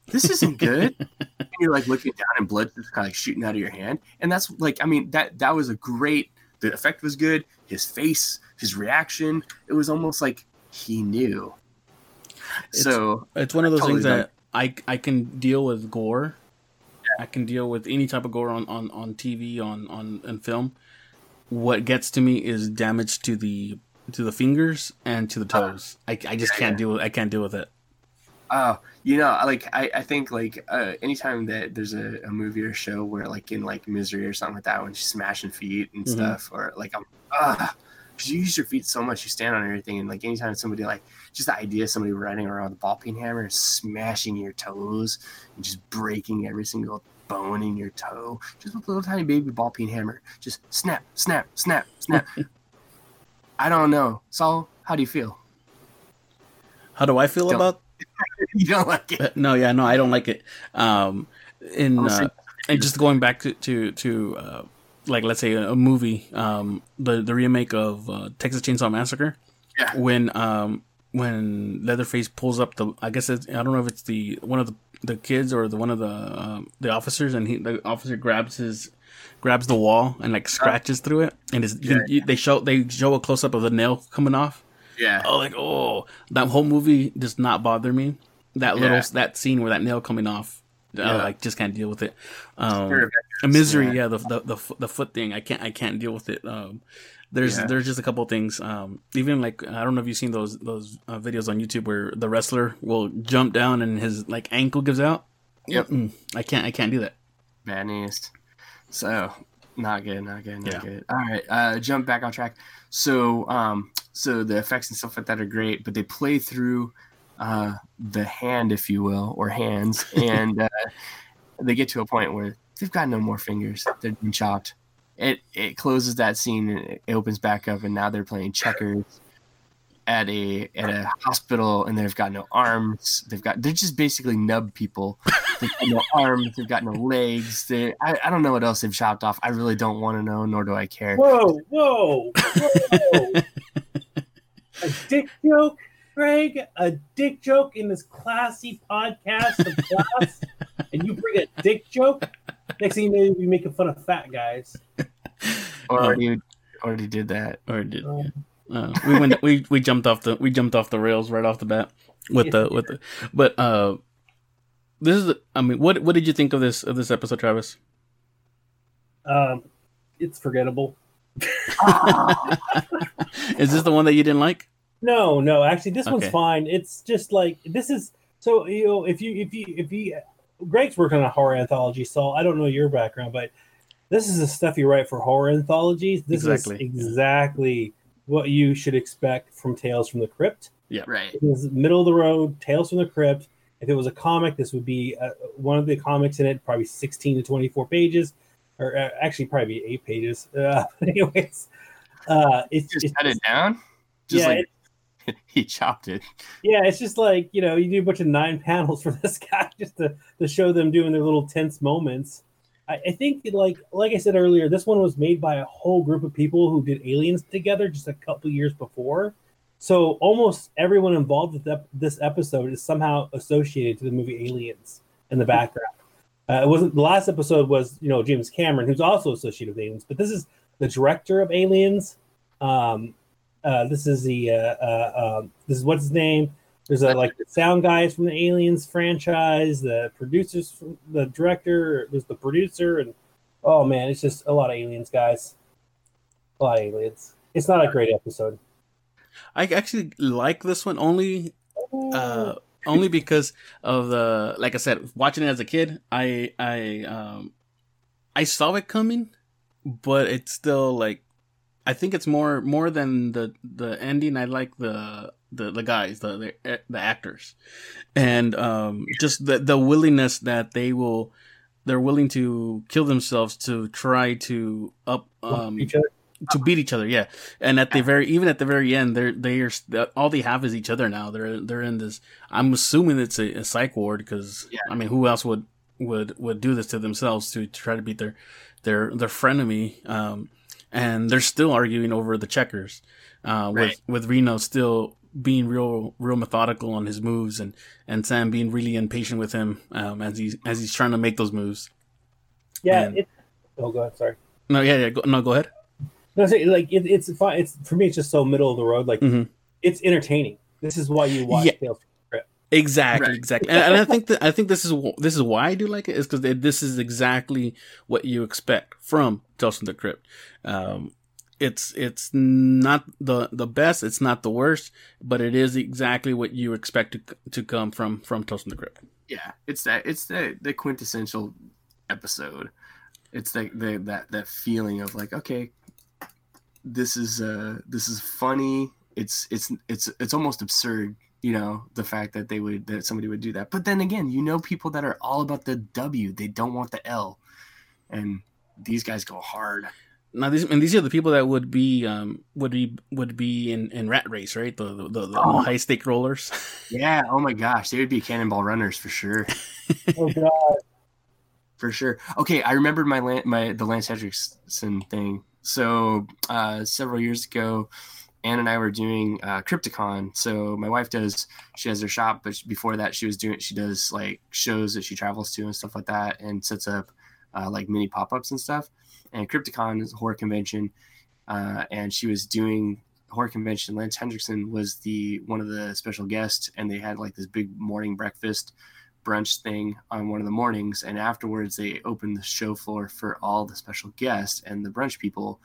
Speaker 4: This isn't good. And you're like looking down and blood just kind of like shooting out of your hand. And that's like i mean that that was a great the effect was good his face his reaction it was almost like he knew
Speaker 3: It's-
Speaker 4: so
Speaker 3: It's one of those
Speaker 4: Totally
Speaker 3: things that I I can deal with gore. I can deal with any type of gore on on on TV on on and film. What gets to me is damage to the to the fingers and to the uh, toes. I, I just
Speaker 4: Yeah,
Speaker 3: can't
Speaker 4: yeah.
Speaker 3: deal with I can't deal with it.
Speaker 4: Oh, you know, like I, I think like uh, anytime that there's a, a movie or show where like in like Misery or something like that when she's smashing feet and
Speaker 3: Mhm.
Speaker 4: stuff, or like I'm ah, because you use your feet so much, you stand on everything, and like anytime somebody like just the idea of somebody running around with a ball peen hammer, and smashing your toes and just breaking every single bone in your toe, just with a little tiny baby ball peen hammer, just snap, snap, snap, snap. I don't know, Saul. How do you feel?
Speaker 3: How do I feel about
Speaker 4: you don't like it?
Speaker 3: Uh, no, yeah, no, I don't like it. Um, in uh, and just going back to to to uh, like let's say a, movie, um, the the remake of uh, Texas Chainsaw Massacre,
Speaker 4: Yeah.
Speaker 3: when um when Leatherface pulls up the I guess it's, I don't know if it's the one of the the kids or the one of the um, the officers and he the officer grabs his grabs the wall and like scratches through it and is you, you, they show they show a close up of the nail coming off.
Speaker 4: Yeah.
Speaker 3: Oh, like oh, that whole movie does not bother me. That little
Speaker 4: Yeah.
Speaker 3: that scene where that nail coming off, I like just can't deal with it. Um, a misery,
Speaker 4: yeah.
Speaker 3: yeah, the, the the the foot thing, I can't I can't deal with it. Um, there's
Speaker 4: Yeah.
Speaker 3: there's just a couple things. Um, even like I don't know if you've seen those those uh, videos on YouTube where the wrestler will jump down and his like ankle gives out.
Speaker 4: Yep.
Speaker 3: Mm, I can't I can't do that.
Speaker 4: Bad news. So not good, not good, not
Speaker 3: Yeah.
Speaker 4: good. All right, uh, jump back on track. So, um, so the effects and stuff like that are great, but they play through uh, the hand, if you will, or hands, and uh, they get to a point where they've got no more fingers; they're been chopped. It it closes that scene and it opens back up, and now they're playing checkers at a at a hospital, and they've got no arms. They've got they're just basically nub people. They've got no arms. They've got no legs. They I, I don't know what else they've chopped off. I really don't want to know, nor do I care.
Speaker 5: Whoa, whoa, whoa! a dick joke, Greg. A dick joke in this classy podcast of class, and you bring a dick joke. Next thing you know, you're making fun of fat guys.
Speaker 4: Already already did that.
Speaker 3: Or did
Speaker 5: Um,
Speaker 3: uh, we went we we jumped off the we jumped off the rails right off the bat with the with the but uh this is I mean what what did you think of this of this episode Travis?
Speaker 5: Um, it's forgettable.
Speaker 3: Is this the one that you didn't like?
Speaker 5: No, no, actually, this one's fine. It's just like this is so you know if you if you if you Greg's working on a horror anthology, so I don't know your background, but this is the stuff you write for horror anthologies. This
Speaker 3: Exactly.
Speaker 5: is exactly what you should expect from Tales from the Crypt.
Speaker 4: Yeah, right.
Speaker 5: It is middle of the road, Tales from the Crypt. If it was a comic, this would be uh, one of the comics in it, probably 16 to 24 pages, or uh, actually probably eight pages. Uh, anyways, uh, it's,
Speaker 4: Just
Speaker 5: it's
Speaker 4: cut it down. Just
Speaker 5: yeah,
Speaker 4: like
Speaker 5: it-
Speaker 4: he chopped it.
Speaker 5: yeah, it's just like you know, you do a bunch of nine panels for this guy just to, to show them doing their little tense moments. I, I think like like I said earlier, this one was made by a whole group of people who did Aliens together just a couple years before. So almost everyone involved with this episode is somehow associated to the movie Aliens in the background. Uh, it wasn't the last episode was you know James Cameron, who's also associated with Aliens, but this is the director of Aliens. Um, uh, this is the uh, uh, um, this is what's his name. There's a like the sound guys from the Aliens franchise, the producers, from, the director. There's the producer, and oh man, it's just a lot of aliens, guys. A lot of aliens. It's not a great episode.
Speaker 3: I actually like this one only uh only because of the like I said, watching it as a kid, I I um I saw it coming, but it's still like I think it's more more than the the ending. I like the the the guys, the the, the actors, and um just the the willingness that they will they're willing to kill themselves to try to up um
Speaker 5: each other.
Speaker 3: to beat each other yeah and at the very even at the very end they're they are all they have is each other now they're they're in this i'm assuming it's a, a psych ward because
Speaker 4: Yeah.
Speaker 3: i mean who else would would would do this to themselves to, try to beat their their their frenemy um and they're still arguing over the checkers uh with
Speaker 4: Right.
Speaker 3: with reno still being real real methodical on his moves and and sam being really impatient with him um as he's as he's trying to make those moves
Speaker 5: Yeah.
Speaker 3: And-
Speaker 5: It, oh, go ahead. Sorry.
Speaker 3: no yeah yeah go, no go ahead
Speaker 5: No, say, like it, it's fine. It's for me. It's just so middle of the road. Like
Speaker 3: Mhm.
Speaker 5: it's entertaining. This is why you watch
Speaker 3: Yeah.
Speaker 5: Tales the Crypt.
Speaker 3: Exactly,
Speaker 4: Right.
Speaker 3: exactly, and, and I think that I think this is this is why I do like it is because this is exactly what you expect from Tales from the Crypt. Um, it's it's not the the best, it's not the worst, but it is exactly what you expect to to come from from Tales from the Crypt.
Speaker 4: Yeah, it's that. It's the the quintessential episode. It's like the that that feeling of like, okay, this is uh this is funny. It's it's it's it's almost absurd, you know, the fact that they would that somebody would do that. But then again, you know, people that are all about the W. They don't want the L, and these guys go hard.
Speaker 3: Now these and these are the people that would be um would be would be in, in Rat Race, right? The the, the, the
Speaker 4: Oh.
Speaker 3: high stake rollers.
Speaker 4: Yeah. Oh my gosh, they would be cannonball runners for sure.
Speaker 5: Oh god.
Speaker 4: for sure. Okay, I remembered my Lan- my the Lance Henriksen thing. So uh, several years ago, Ann and I were doing uh, Crypticon. So my wife does she has her shop, but before that she was doing she does like shows that she travels to and stuff like that, and sets up uh, like mini pop ups and stuff. And Crypticon is a horror convention, uh, and she was doing horror convention. Lance Henriksen was the one of the special guests, and they had like this big morning breakfast brunch thing on one of the mornings and afterwards they opened the show floor for all the special guests and the brunch people.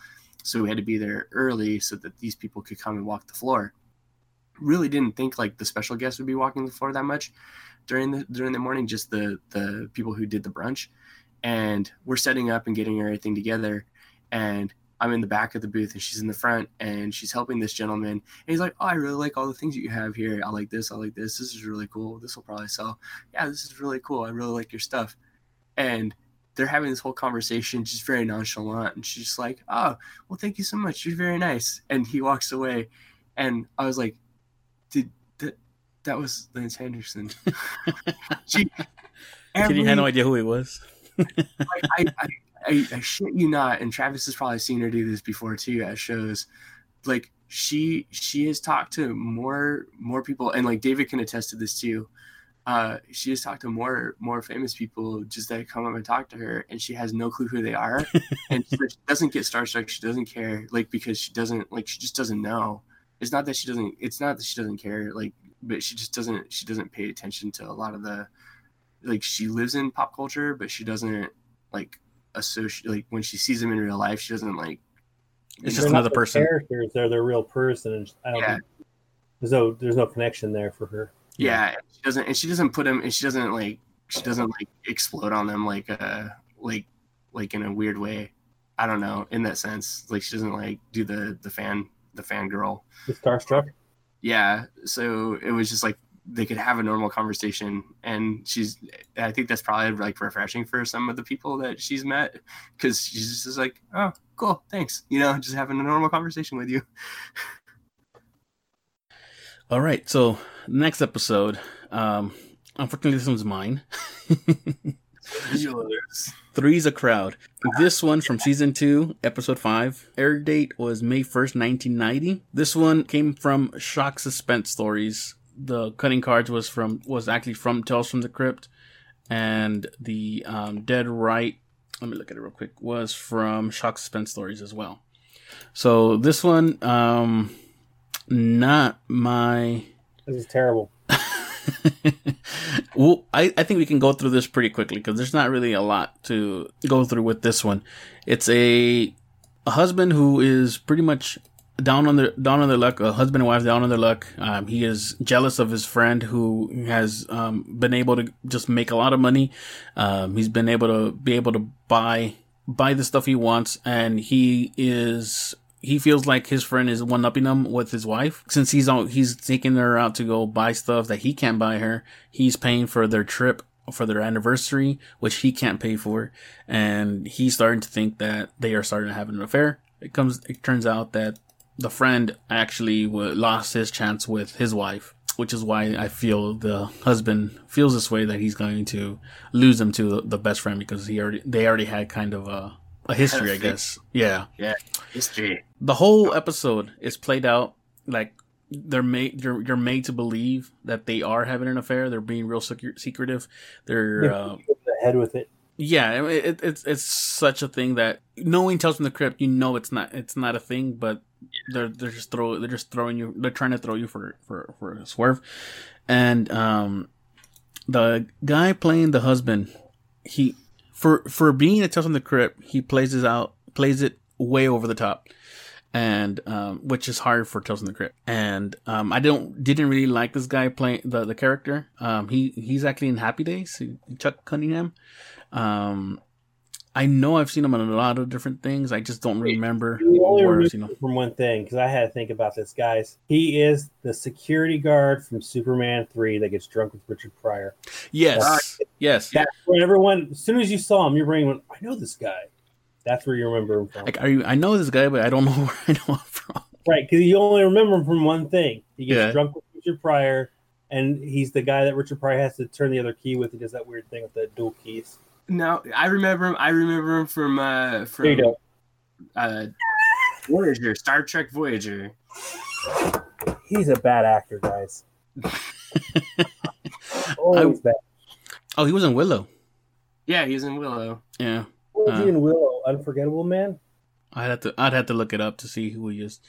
Speaker 4: So we had to be there early so that these people could come and walk the floor. Really didn't think like the special guests would be walking the floor that much during the during the morning just the the people who did the brunch and we're setting up and getting everything together and I'm in the back of the booth and she's in the front and she's helping this gentleman. And he's like, Oh, I really like all the things that you have here. I like this. I like this. This is really cool. This will probably sell. Yeah, this is really cool. I really like your stuff. And they're having this whole conversation, just very nonchalant. And she's just like, Oh, well, thank you so much. You're very nice. And he walks away. And I was like, Did that, that was Lance Henderson. she,
Speaker 3: Kitty had no idea who he was.
Speaker 4: I, I, I, I shit you not, and Travis has probably seen her do this before too at shows. Like she she has talked to more more people, and like David can attest to this too. Uh, she has talked to more more famous people just that come up and talk to her, and she has no clue who they are, and she doesn't get starstruck. She doesn't care, like because she doesn't like she just doesn't know. It's not that she doesn't. It's not that she doesn't care, like, but she just doesn't. She doesn't pay attention to a lot of the, like, she lives in pop culture, but she doesn't like associate like when she sees them in real life she doesn't like
Speaker 3: it's just another person.
Speaker 5: Characters they're their real person and I don't yeah. there's no there's no connection there for her.
Speaker 4: Yeah, yeah she doesn't and she doesn't put them and she doesn't like she doesn't like explode on them like uh like like in a weird way. I don't know in that sense. Like she doesn't like do the the fan the fan girl
Speaker 5: the starstruck?
Speaker 4: Yeah so it was just like they could have a normal conversation and she's i think that's probably like refreshing for some of the people that she's met because she's just like oh cool thanks you know just having a normal conversation with you
Speaker 3: all right so next episode um unfortunately this one's mine Three's a crowd. This one from season two, episode five. Air date was May 1st, 1990. This one came from Shock Suspense Stories the cutting cards was from was actually from Tales from the Crypt, and the um, Dead Right. Let me look at it real quick. Was from Shock Suspense Stories as well. So this one, um, not my.
Speaker 5: This is terrible.
Speaker 3: well, I, I think we can go through this pretty quickly because there's not really a lot to go through with this one. It's a a husband who is pretty much down on their down on their luck. A husband and wife down on their luck. Um, he is jealous of his friend who has um, been able to just make a lot of money. Um, he's been able to be able to buy buy the stuff he wants, and he is he feels like his friend is one upping him with his wife since he's he's taking her out to go buy stuff that he can't buy her. He's paying for their trip for their anniversary, which he can't pay for, and he's starting to think that they are starting to have an affair. It comes. It turns out that the friend actually lost his chance with his wife, which is why I feel the husband feels this way that he's going to lose him to the best friend because he already they already had kind of a a history, I guess. Yeah.
Speaker 4: Yeah. History.
Speaker 3: The whole episode is played out like they're made you're, you're made to believe that they are having an affair. They're being real secretive. They're uh,
Speaker 5: ahead with it.
Speaker 3: Yeah, it, it's it's such a thing that knowing Tales from the Crypt, you know it's not it's not a thing, but they're they're just throw they're just throwing you they're trying to throw you for for for a swerve, and um, the guy playing the husband, he for for being a Tales from the Crypt, he plays it out plays it way over the top, and um, which is hard for Tales from the Crypt. And um, I don't didn't really like this guy playing the the character. Um, he he's actually in Happy Days, Chuck Cunningham. Um, I know I've seen him in a lot of different things. I just don't remember.
Speaker 5: You only remember from one thing because I had to think about this, guys. He is the security guard from Superman Three that gets drunk with Richard Pryor.
Speaker 3: Yes, that's, yes.
Speaker 5: That's when everyone, as soon as you saw him, your brain went, "I know this guy." That's where you remember him from.
Speaker 3: Like, you, I know this guy, but I don't know where I know him from.
Speaker 5: Right, because you only remember him from one thing. He gets yeah. drunk with Richard Pryor, and he's the guy that Richard Pryor has to turn the other key with. He does that weird thing with the dual keys.
Speaker 4: No, I remember him. I remember him from uh
Speaker 5: There you
Speaker 4: from uh Voyager, Star Trek Voyager.
Speaker 5: He's a bad actor, guys. Always bad.
Speaker 3: Oh, he was in Willow.
Speaker 4: Yeah, he's in Willow.
Speaker 3: Yeah,
Speaker 5: What was
Speaker 3: Uh.
Speaker 5: he in Willow? Unforgettable Man.
Speaker 3: I'd have to I'd have to look it up to see who he is.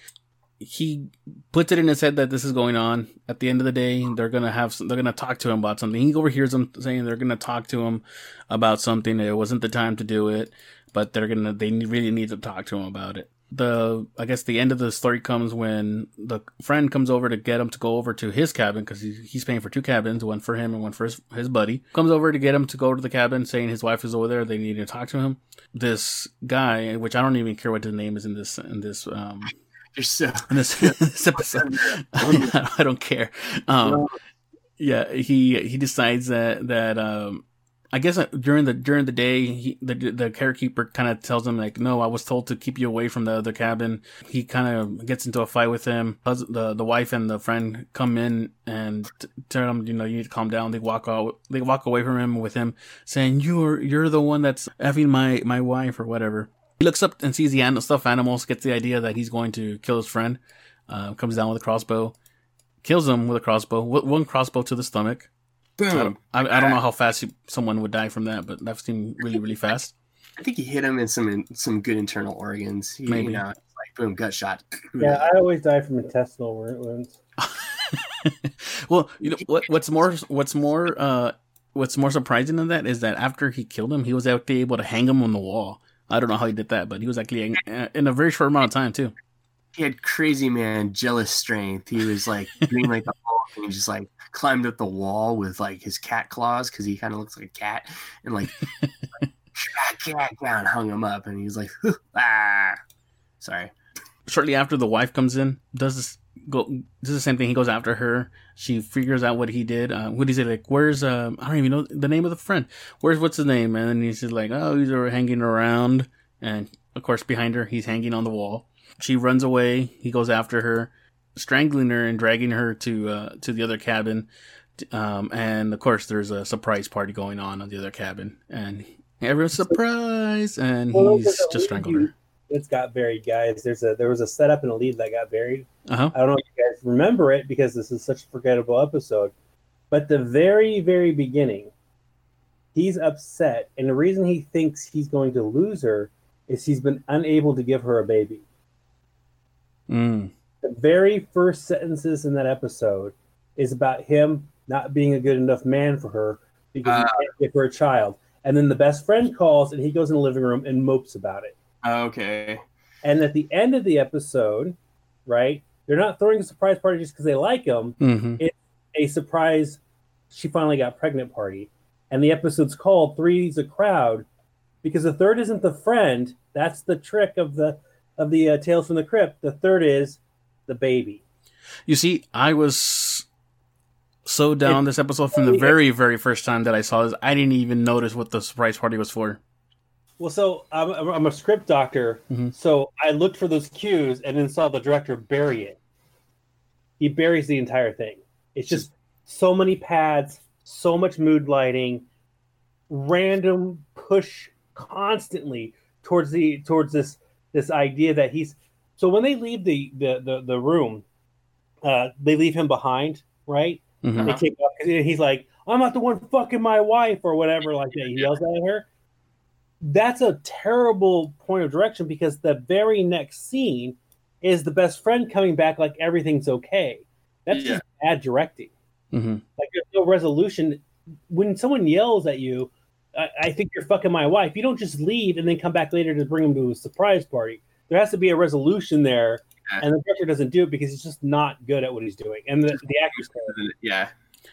Speaker 3: He puts it in his head that this is going on. At the end of the day, they're gonna have some, they're gonna talk to him about something. He overhears them saying they're gonna talk to him about something. It wasn't the time to do it, but they're gonna they really need to talk to him about it. The I guess the end of the story comes when the friend comes over to get him to go over to his cabin because he, he's paying for two cabins, one for him and one for his, his buddy. Comes over to get him to go to the cabin, saying his wife is over there. They need to talk to him this guy, which I don't even care what his name is in this in this um
Speaker 4: so
Speaker 3: in this, this episode. I don't care. Um, yeah, he he decides that that um, I guess uh, during the during the day, he, the the carekeeper kind of tells him like, "No, I was told to keep you away from the other cabin." He kind of gets into a fight with him. Hus- The the wife and the friend come in and t- tell him, "You know, you need to calm down." They walk out. They walk away from him with him saying, "You're you're the one that's effing my my wife or whatever." He looks up and sees the animal, stuffed animals, gets the idea that he's going to kill his friend. Uh, comes down with a crossbow, kills him with a crossbow, w- one crossbow to the stomach. I
Speaker 4: boom.
Speaker 3: don't, I, I don't know how fast you, someone would die from that, but that seemed really, really fast.
Speaker 4: I think he hit him in some some good internal organs. He,
Speaker 3: Maybe.
Speaker 4: You know, like boom, gut shot.
Speaker 5: Yeah, I always die from intestinal wounds.
Speaker 3: well, you know what? What's more, what's more, uh, what's more surprising than that is that after he killed him, he was actually able to hang him on the wall. I don't know how he did that, but he was actually uh, in a very short amount of time too.
Speaker 4: he had crazy man jealous strength. He was like doing like the whole and he just like climbed up the wall with like his cat claws because he kind of looks like a cat, and like cat, cat down, hung him up, and he's like, ah, sorry.
Speaker 3: Shortly after, the wife comes in, does this go does the same thing. He goes after her. She figures out what he did. Uh, what he say? Like, where's um? I don't even know the name of the friend. Where's what's his name? And then he's just like, oh, he's hanging around. And of course, behind her, he's hanging on the wall. She runs away. He goes after her, strangling her and dragging her to uh to the other cabin. Um, and of course, there's a surprise party going on on the other cabin, and everyone's surprised, and he's just strangled her.
Speaker 5: It's got buried, guys. There's a there was a setup and a lead that got buried.
Speaker 3: Uh huh.
Speaker 5: I don't know if you guys remember it because this is such a forgettable episode. But the very, very beginning, he's upset, and the reason he thinks he's going to lose her is he's been unable to give her a baby.
Speaker 3: Mm.
Speaker 5: The very first sentences in that episode is about him not being a good enough man for her because he
Speaker 4: Uh.
Speaker 5: can't give her a child. And then the best friend calls and he goes in the living room and mopes about it.
Speaker 4: Okay.
Speaker 5: And at the end of the episode, right, they're not throwing a surprise party just because they like him.
Speaker 3: hmm
Speaker 5: A surprise, she finally got pregnant party. And the episode's called Three's a Crowd because the third isn't the friend. That's the trick of the of the uh, Tales from the Crypt. The third is the baby.
Speaker 3: You see, I was so down this episode from the very, very first time that I saw this. I didn't even notice what the surprise party was for.
Speaker 5: Well, so I'm, I'm a script doctor,
Speaker 3: Mhm.
Speaker 5: so I looked for those cues and then saw the director bury it. He buries the entire thing. It's just so many pads, so much mood lighting, random push constantly towards the towards this this idea that he's. So when they leave the the the, the room, uh, they leave him behind, right?
Speaker 3: Mhm.
Speaker 5: They take off, and he's like, "I'm not the one fucking my wife" or whatever like that. He yells at her. That's a terrible point of direction because the very next scene is the best friend coming back like everything's okay. That's
Speaker 4: Yeah.
Speaker 5: just bad directing.
Speaker 3: Mhm.
Speaker 5: Like there's no resolution. When someone yells at you, I, I think you're fucking my wife. You don't just leave and then come back later to bring them to a surprise party. There has to be a resolution there,
Speaker 4: Yeah.
Speaker 5: and the director doesn't do it because he's just not good at what he's doing, and the, the actors.
Speaker 4: Yeah.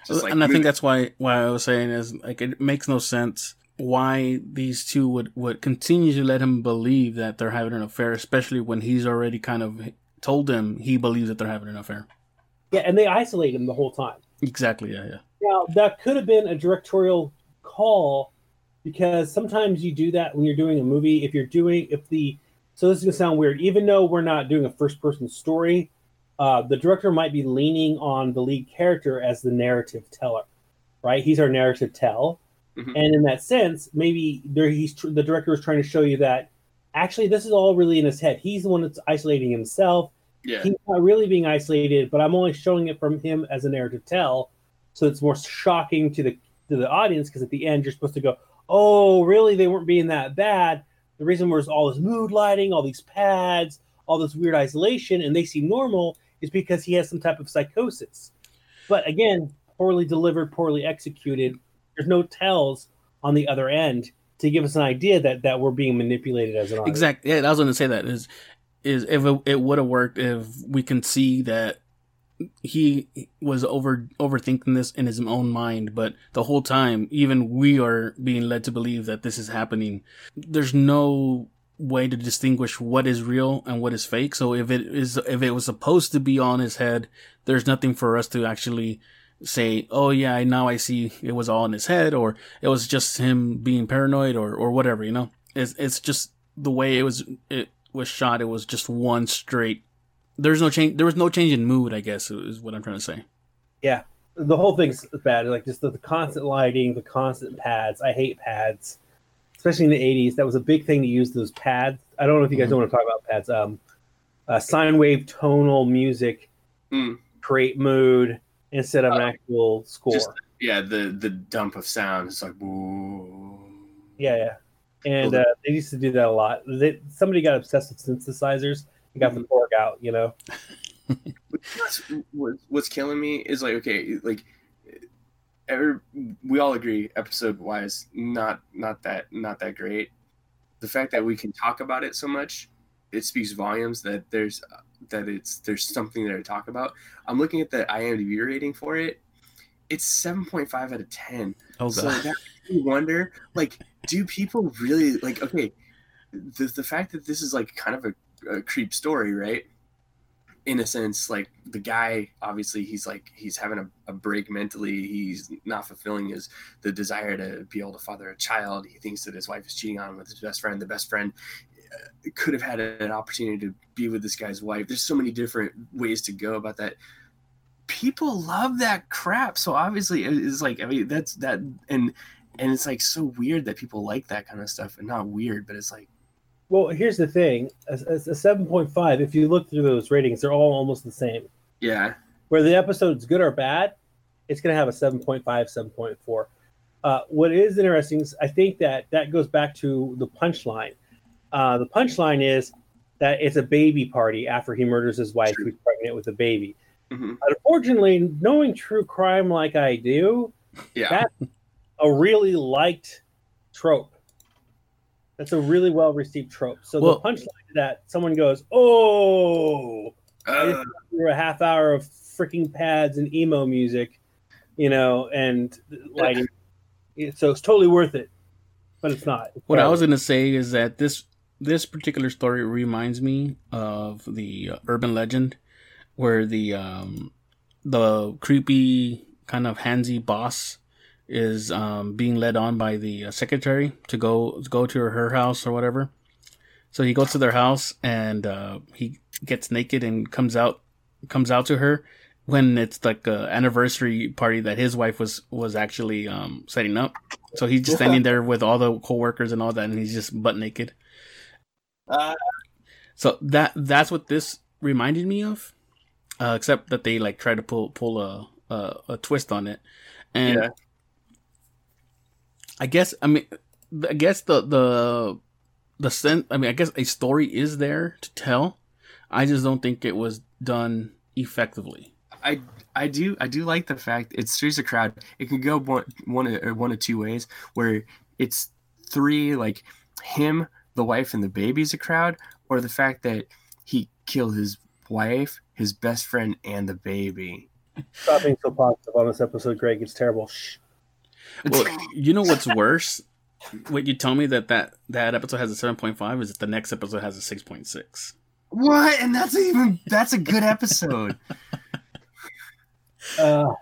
Speaker 4: Just like
Speaker 3: and I think that's why why I was saying is like it makes no sense why these two would would continue to let him believe that they're having an affair, especially when he's already kind of told them he believes that they're having an affair.
Speaker 5: Yeah, and they isolate him the whole time.
Speaker 3: Exactly. Yeah. Yeah.
Speaker 5: Now that could have been a directorial call because sometimes you do that when you're doing a movie. If you're doing if the so this is gonna sound weird, even though we're not doing a first person story, uh, the director might be leaning on the lead character as the narrative teller, right? He's our narrative tell.
Speaker 4: Mhm.
Speaker 5: And in that sense, maybe there he's tr- the director is trying to show you that actually this is all really in his head. He's the one that's isolating himself.
Speaker 4: Yeah.
Speaker 5: He's not really being isolated, but I'm only showing it from him as a narrative tell, so it's more shocking to the to the audience because at the end you're supposed to go, "Oh, really? They weren't being that bad." The reason was all this mood lighting, all these pads, all this weird isolation, and they seem normal is because he has some type of psychosis. But again, poorly delivered, poorly executed. There's no tells on the other end to give us an idea that that we're being manipulated as an audience.
Speaker 3: Exactly. Yeah, I was going to say that is is if it, it would have worked if we can see that he was over overthinking this in his own mind, but the whole time, even we are being led to believe that this is happening. There's no way to distinguish what is real and what is fake. So if it is, if it was supposed to be on his head, there's nothing for us to actually say, oh yeah, now I see it was all in his head, or it was just him being paranoid, or or whatever. You know, it's it's just the way it was it was shot. It was just one straight. There's no change. There was no change in mood. I guess is what I'm trying to say.
Speaker 5: Yeah, the whole thing's bad. Like just the, the constant lighting, the constant pads. I hate pads, especially in the '80s. That was a big thing to use those pads. I don't know if you guys
Speaker 3: Mhm.
Speaker 5: want to talk about pads. Um, uh, sine wave tonal music
Speaker 4: Mm.
Speaker 5: create mood instead of an actual score.
Speaker 4: just- Yeah, the the dump of sound. It's like whoa.
Speaker 5: yeah, yeah. And uh, they used to do that a lot. They, somebody got obsessed with synthesizers and got the Korg out. You know,
Speaker 4: What's, what's killing me is like okay, like every, we all agree episode wise, not not that not that great. The fact that we can talk about it so much, it speaks volumes that there's that it's there's something there to talk about. I'm looking at the IMDb rating for it. It's seven point five out of ten.
Speaker 3: Oh
Speaker 4: So
Speaker 3: god.
Speaker 4: that makes me wonder, like, do people really like? Okay, the the fact that this is like kind of a, a creep story, right? In a sense, like the guy, obviously, he's like he's having a, a break mentally. He's not fulfilling his the desire to be able to father a child. He thinks that his wife is cheating on him with his best friend. The best friend could have had an opportunity to be with this guy's wife. There's so many different ways to go about that people love that crap. So obviously it's like I mean that's that and and it's like so weird that people like that kind of stuff and not weird, but it's like
Speaker 5: well, here's the thing: a, a, seven point five. If you look through those ratings, they're all almost the same.
Speaker 4: yeah,
Speaker 5: Where the episode's good or bad, it's going to have a 7.5, 7.4. Uh, what is interesting is I think that that goes back to the punchline. Uh, the punchline is that it's a baby party after he murders his wife,
Speaker 4: True.
Speaker 5: who's pregnant with a baby.
Speaker 4: Mhm.
Speaker 5: Unfortunately, knowing true crime like I do,
Speaker 4: yeah,
Speaker 5: That- a really liked trope. That's a really well received trope. So
Speaker 3: Well-
Speaker 5: the punchline is that someone goes, "Oh,
Speaker 4: Uh,
Speaker 5: through a half hour of freaking pads and emo music, you know, and lighting. So it's totally worth it, but it's not. It's
Speaker 3: What I was gonna say is that this this particular story reminds me of the uh, urban legend where the um the creepy kind of handsy boss is um being led on by the uh, secretary to go to go to her, house or whatever. So he goes to their house and uh, he gets naked and comes out comes out to her when it's like a anniversary party that his wife was was actually um setting up. So he's just standing there with all the coworkers and all that, and he's just butt naked.
Speaker 4: Uh.
Speaker 3: so that that's what this reminded me of, uh, except that they like try to pull pull a a, a twist on it, and
Speaker 4: yeah,
Speaker 3: I guess I mean I guess the the the sense I mean I guess a story is there to tell. I just don't think it was done effectively.
Speaker 4: I I do I do like the fact it stirs a crowd. It can go one one or one of two ways where it's three like him, the wife, and the baby's a crowd, or the fact that he killed his wife, his best friend, and the baby.
Speaker 5: Stop being so positive on this episode, Greg. It's terrible. Shh.
Speaker 3: Well, you know what's worse? What you tell me that that that episode has a seven point five is that the next episode has a six point six.
Speaker 4: What? And that's even that's a good episode.
Speaker 5: Uh,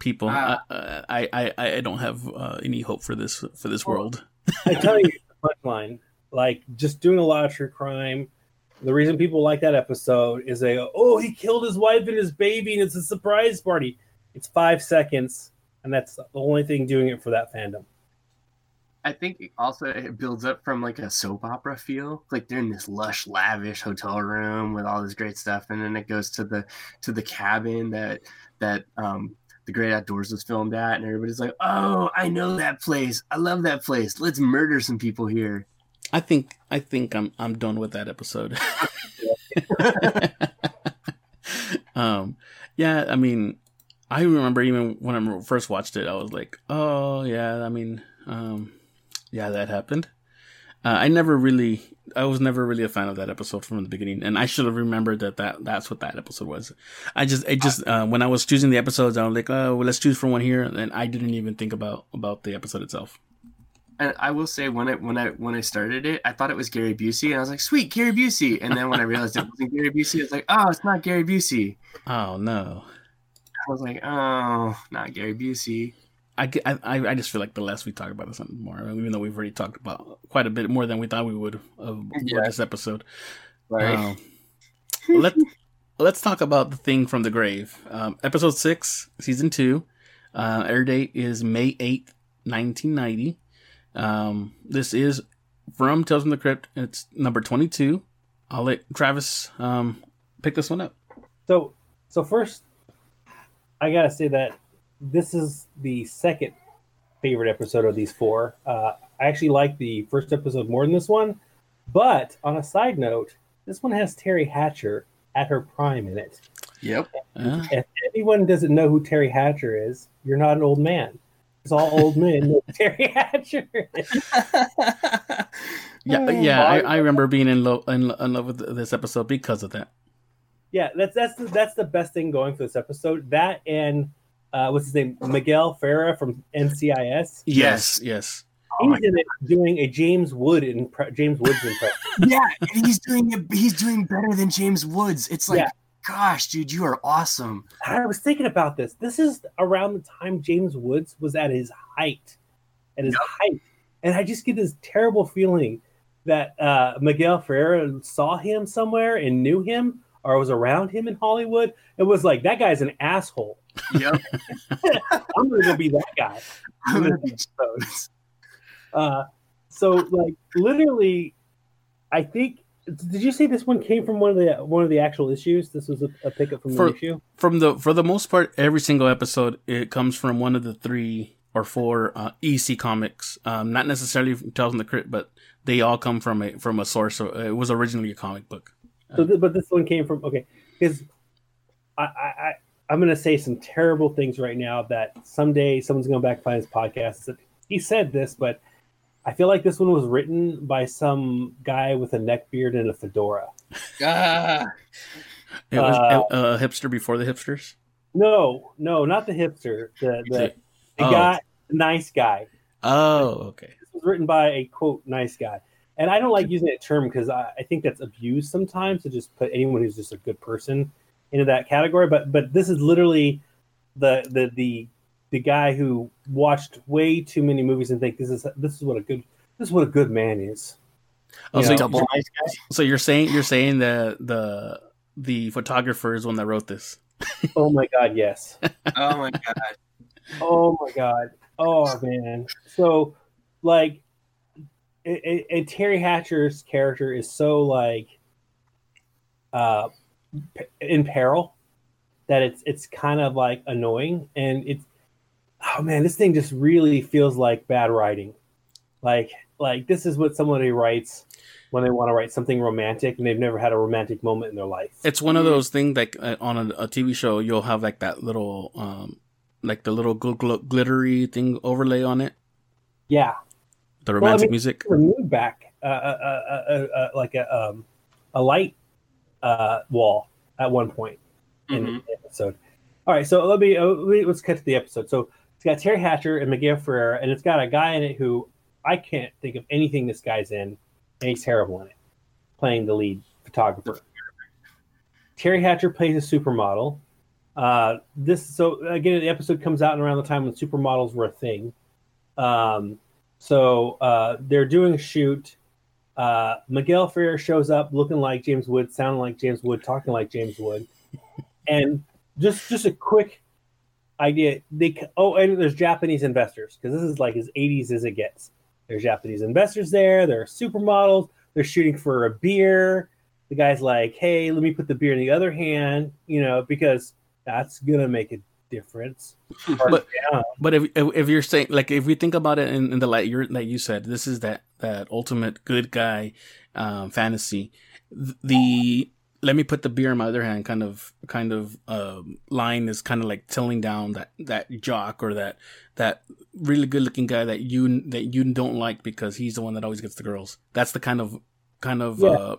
Speaker 3: People. I, I I I don't have uh, any hope for this for this world.
Speaker 5: I tell you, the punchline. Like just doing a lot of true crime. The reason people like that episode is they go, "Oh, he killed his wife and his baby, and it's a surprise party." It's five seconds, and that's the only thing doing it for that fandom.
Speaker 4: I think also it builds up from like a soap opera feel. Like they're in this lush, lavish hotel room with all this great stuff, and then it goes to the to the cabin that that um the Great Outdoors was filmed at, and everybody's like, "Oh, I know that place. I love that place. Let's murder some people here."
Speaker 3: I think I think I'm I'm done with that episode. um, yeah, I mean, I remember even when I first watched it, I was like, "Oh yeah," I mean, um, yeah, that happened. Uh, I never really, I was never really a fan of that episode from the beginning, and I should have remembered that, that that's what that episode was. I just, it just, uh, when I was choosing the episodes, I was like, oh, well, let's choose from one here, and I didn't even think about about the episode itself.
Speaker 4: And I will say when I when I when I started it, I thought it was Gary Busey, and I was like, "Sweet, Gary Busey." And then when I realized it wasn't Gary Busey, I was like, "Oh, it's not Gary Busey."
Speaker 3: Oh no!
Speaker 4: I was like, "Oh, not Gary Busey."
Speaker 3: I, I, I just feel like the less we talk about this more, even though we've already talked about quite a bit more than we thought we would of yeah. this episode.
Speaker 4: Right. Um,
Speaker 3: let Let's talk about the thing from the grave. Um, episode six, season two. Uh, air date is May eighth, nineteen ninety. Um, this is from Tales from the Crypt. It's number twenty-two. I'll let Travis um, pick this one up.
Speaker 5: So, so first, I gotta say that this is the second favorite episode of these four. Uh, I actually like the first episode more than this one, but on a side note, this one has Teri Hatcher at her prime in it.
Speaker 4: Yep.
Speaker 5: Uh. If anyone doesn't know who Teri Hatcher is, you're not an old man. It's all old men know Teri Hatcher.
Speaker 3: yeah, yeah. I, I remember being in, lo- in, in love with this episode because of that.
Speaker 5: Yeah, that's that's the, that's the best thing going for this episode. That and uh, what's his name? Miguel Ferrer from NCIS.
Speaker 3: Yes, yes.
Speaker 5: He's oh in it doing a James Wood in James Woods impression.
Speaker 4: yeah, he's doing it. He's doing better than James Woods. It's like, yeah. Gosh, dude, you are awesome.
Speaker 5: I was thinking about this. This is around the time James Woods was at his height, at his yep. height, and I just get this terrible feeling that uh, Miguel Ferrer saw him somewhere and knew him or was around him in Hollywood. It was like that guy's an asshole
Speaker 4: Yep.
Speaker 5: I'm gonna be that guy. I'm gonna be Uh, so like literally, I think. Did you say this one came from one of the one of the actual issues? This was a, a pickup from
Speaker 3: for,
Speaker 5: the issue.
Speaker 3: From the for the most part, every single episode it comes from one of the three or four uh, EC comics. Um, not necessarily from Tales from the Crypt, but they all come from a from a source. So it was originally a comic book.
Speaker 5: So, th- but this one came from okay, because I, I I'm to say some terrible things right now that someday someone's to back find his podcast. He said this, but I feel like this one was written by some guy with a neck beard and a fedora.
Speaker 3: Ah. It was uh, a hipster before the hipsters.
Speaker 5: No, no, not the hipster. The the, the oh. guy, nice guy.
Speaker 3: Oh, okay.
Speaker 5: This was written by a quote nice guy, and I don't like using that term because I, I think that's abused sometimes to just put anyone who's just a good person into that category. But but this is literally the the the the guy who watched way too many movies and think this is this is what a good this is what a good man is.
Speaker 3: Oh, so, you're, so you're saying you're saying that the the photographer is one that wrote this.
Speaker 5: oh my god, yes.
Speaker 4: oh my god.
Speaker 5: Oh my god. Oh man. So like and Teri Hatcher's character is so like uh in peril that it's it's kind of like annoying and it's oh man this thing just really feels like bad writing like like this is what somebody writes when they want to write something romantic and they've never had a romantic moment in their life
Speaker 3: it's one of those things like uh, on a, a, tv show you'll have like that little um like the little gl- gl- glittery thing overlay on it
Speaker 5: yeah
Speaker 3: the romantic well, I mean, music
Speaker 5: remove back uh, uh, uh, uh, like a um, a light uh, wall at one point in mm-hmm. the episode. All right, so let me, uh, let me, let's cut to the episode. So it's got Teri Hatcher and Miguel Ferrer, and it's got a guy in it who I can't think of anything this guy's in, and he's terrible in it, playing the lead photographer. Teri Hatcher plays a supermodel. Uh, this so again, the episode comes out around the time when supermodels were a thing. Um, so uh, they're doing a shoot uh, Miguel Ferrer shows up looking like James Wood, sounding like James Wood, talking like James Wood, and just just a quick idea. They oh, and there's Japanese investors because this is like as 80s as it gets. There's Japanese investors there. There are supermodels. They're shooting for a beer. The guy's like, "Hey, let me put the beer in the other hand," you know, because that's gonna make a difference.
Speaker 3: But- But if if if you're saying like if we think about it in, in the light you're like you said, this is that that ultimate good guy um, fantasy. The let me put the beer in my other hand kind of kind of um, line is kind of like tilling down that that jock or that that really good looking guy that you that you don't like because he's the one that always gets the girls. That's the kind of kind of
Speaker 5: Yeah.
Speaker 3: uh,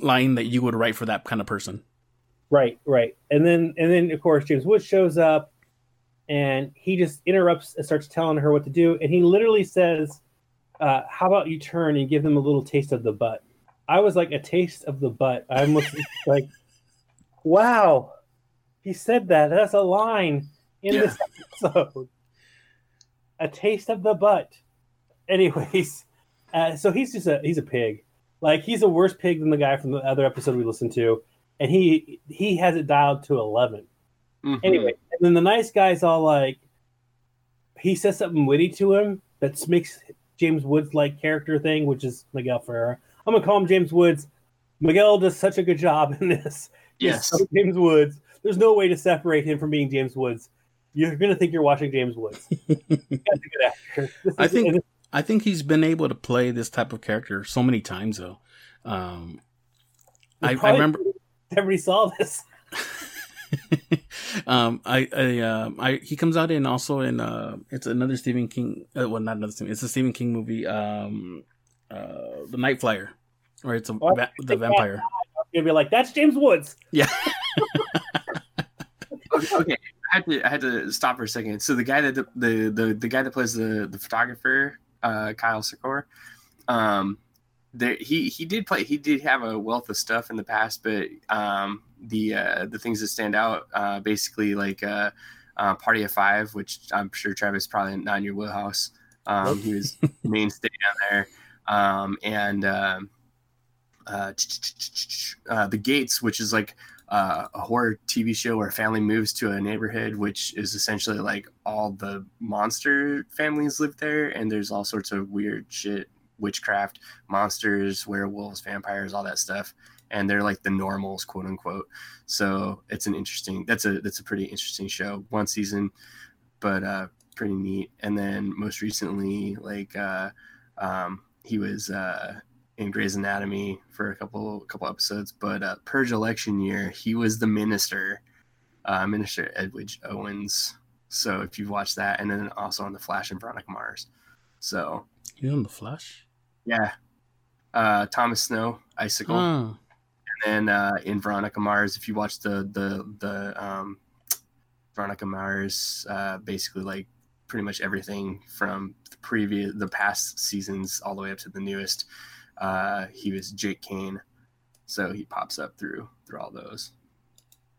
Speaker 3: line that you would write for that kind of person.
Speaker 5: Right, right. And then and then of course James Woods shows up and he just interrupts and starts telling her what to do. And he literally says, uh, how about you turn and give them a little taste of the butt? I was like, a taste of the butt. I'm like, wow. He said that. That's a line in
Speaker 4: Yeah.
Speaker 5: this episode. A taste of the butt. Anyways, uh, so he's just a he's a pig. Like he's a worse pig than the guy from the other episode we listened to and he he has it dialed to 11
Speaker 4: Mhm.
Speaker 5: anyway and then the nice guy's all like he says something witty to him that makes james woods like character thing which is miguel ferreira i'm gonna call him james woods. Miguel does such a good job in this.
Speaker 4: Yes,
Speaker 5: james woods. There's no way to separate him from being james woods. You're gonna think you're watching james woods. He's a good actor.
Speaker 3: I think- I think he's been able to play this type of character so many times though. Um, I, I remember
Speaker 5: everybody saw this.
Speaker 3: Um, I, I, um, I, he comes out in also in, uh, it's another Stephen King, uh, well, not another Stephen, it's a Stephen King movie, um, uh, The Night Flyer, or it's a,
Speaker 5: Oh,
Speaker 3: va- the vampire.
Speaker 5: you'll be like that's james woods
Speaker 3: Yeah.
Speaker 4: okay, okay. I had to I had to stop for a second. So the guy that the the the, the guy that plays the the photographer, uh, Kyle Secor, um, there he he did play he did have a wealth of stuff in the past, but um, the uh, the things that stand out, uh, basically like uh, uh, Party of Five, which I'm sure Travis probably not in your wheelhouse. Um, he was mainstay down there, um, and um, uh, uh, the Gates, which is like uh, a horror TV show where a family moves to a neighborhood, which is essentially like all the monster families live there, and there's all sorts of weird shit, witchcraft, monsters, werewolves, vampires, all that stuff, and they're like the normals, quote unquote. So it's an interesting. That's a that's a pretty interesting show. One season, but uh, pretty neat. And then most recently, like uh, um, he was. Uh, in Grey's Anatomy for a couple couple episodes, but uh, Purge election year, he was the minister, uh, Minister Edwidge Owens. So if you've watched that, and then also on the Flash and Veronica Mars. So
Speaker 3: You on the Flash?
Speaker 4: yeah, uh, Thomas Snow, Icicle,
Speaker 3: Oh,
Speaker 4: and then uh, in Veronica Mars, if you watch the the the um, Veronica Mars, uh, basically like pretty much everything from the previous the past seasons all the way up to the newest. Uh, he was Jake Kane, so he pops up through through all those.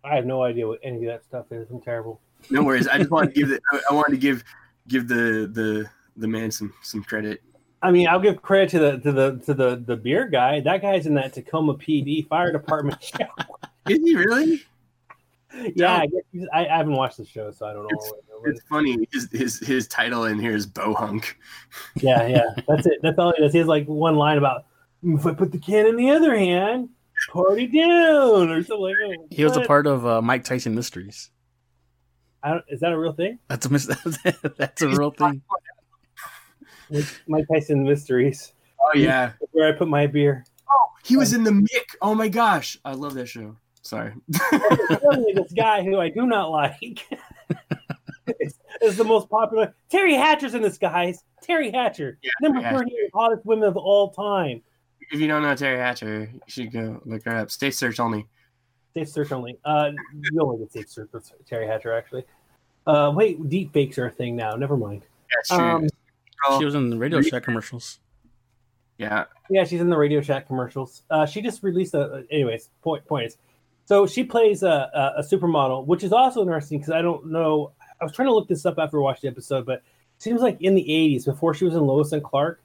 Speaker 5: I have no idea what any of that stuff is. I'm terrible.
Speaker 4: No worries. I just wanted to give the, I- wanted to give give the the the man some some credit.
Speaker 5: I mean, I'll give credit to the to the to the the beer guy. That guy's in that Tacoma PD fire department show.
Speaker 4: Is he really?
Speaker 5: yeah, I, guess he's- I, I haven't watched the show, so I don't know.
Speaker 4: It's funny. His his his title in here is Bohunk.
Speaker 5: yeah, yeah, that's it. That's all he does. He has like one line about if I put the can in the other hand, party down or something like that.
Speaker 3: he was a part of uh, Mike Tyson Mysteries.
Speaker 5: I don't, is that a real thing?
Speaker 3: That's a mis- that's a real thing.
Speaker 5: Mike Tyson Mysteries,
Speaker 4: Oh yeah,
Speaker 5: where I put my beer.
Speaker 4: Oh, he was in the Mick. Oh my gosh, I love that show. Sorry.
Speaker 5: This guy who I do not like is, is the most popular. Teri Hatcher's in this, guys. Teri Hatcher,
Speaker 4: Yeah,
Speaker 5: number
Speaker 4: Teri Hatcher.
Speaker 5: hottest women of all time.
Speaker 4: if you don't know Teri Hatcher, you should go look her up. State search only.
Speaker 5: Safe search only. Uh, you only get safe search for Teri Hatcher, actually. Uh, wait, deep fakes are a thing now. Never mind.
Speaker 4: That's true.
Speaker 5: Um,
Speaker 3: She was in the Radio Shack commercials.
Speaker 4: yeah.
Speaker 5: Yeah, she's in the Radio Shack commercials. Uh, she just released a. Anyways, point point is, so she plays a, a, a supermodel, which is also interesting because I don't know. I was trying to look this up after watching the episode, but it seems like in the '80s, before she was in Lois and Clark,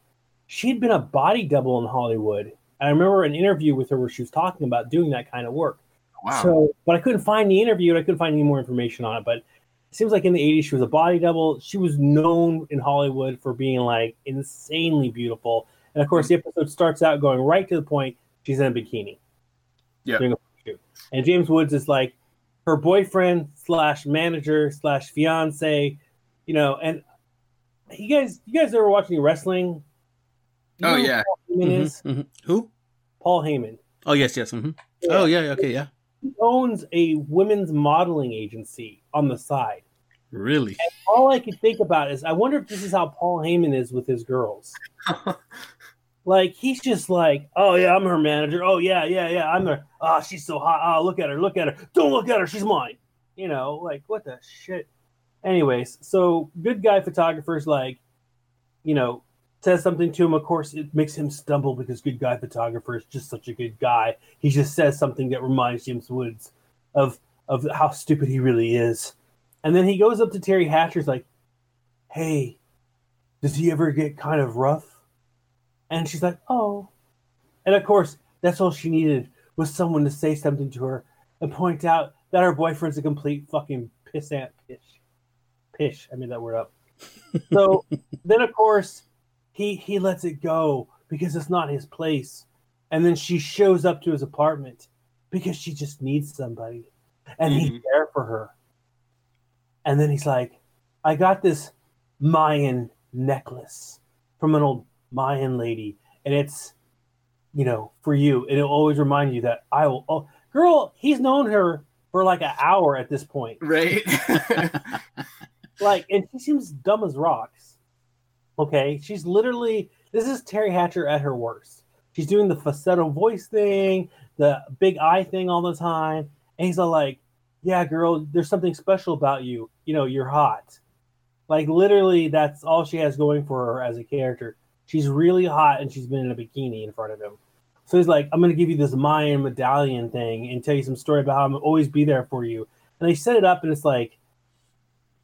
Speaker 5: she'd been a body double in Hollywood. I remember an interview with her where she was talking about doing that kind of work.
Speaker 4: Wow.
Speaker 5: So, but I couldn't find the interview and I couldn't find any more information on it. But It seems like in the 80s she was a body double. She was known in Hollywood for being like insanely beautiful. And of course, the episode starts out going right to the point. She's in a bikini.
Speaker 4: Yeah.
Speaker 5: Doing a shoot. And James Woods is like her boyfriend slash manager slash fiance, you know. And you guys, you guys ever watching wrestling? You
Speaker 4: Oh,
Speaker 5: know who
Speaker 4: yeah.
Speaker 5: Paul Heyman
Speaker 3: Mhm,
Speaker 5: is
Speaker 3: mhm. Who?
Speaker 5: Paul Heyman.
Speaker 3: Oh yes, yes. hmm Oh yeah, okay, yeah.
Speaker 5: He owns a women's modeling agency on the side.
Speaker 3: Really?
Speaker 5: All I could think about is, I wonder if this is how Paul Heyman is with his girls. Like he's just like, oh yeah, I'm her manager. Oh yeah, yeah, yeah, I'm her. Oh, she's so hot. Oh, look at her, look at her. Don't look at her, she's mine. You know, like what the shit. Anyways, so good guy photographer's like, you know, says something to him. Of course, it makes him stumble because good guy photographer is just such a good guy. He just says something that reminds James Woods of of how stupid he really is. And then he goes up to Teri Hatcher's like, hey, does he ever get kind of rough? And she's like, oh. And of course, that's all she needed was someone to say something to her and point out that her boyfriend's a complete fucking pissant pish. Pish. I made that word up. So then, of course, he he lets it go because it's not his place. And then she shows up to his apartment because she just needs somebody. And he's
Speaker 4: Mhm.
Speaker 5: there for her. And then he's like, I got this Mayan necklace from an old Mayan lady, and it's, you know, for you. And it'll always remind you that I will. Oh, girl, he's known her for like an hour at this point.
Speaker 4: right?
Speaker 5: Like, and she seems dumb as rocks. Okay, she's literally this is Teri Hatcher at her worst. She's doing the falsetto voice thing, the big eye thing all the time, and he's all like, "Yeah, girl, there's something special about you. You know, you're hot." Like literally, that's all she has going for her as a character. She's really hot, and she's been in a bikini in front of him. So he's like, "I'm going to give you this Mayan medallion thing and tell you some story about how I'm always be there for you." And they set it up, and it's like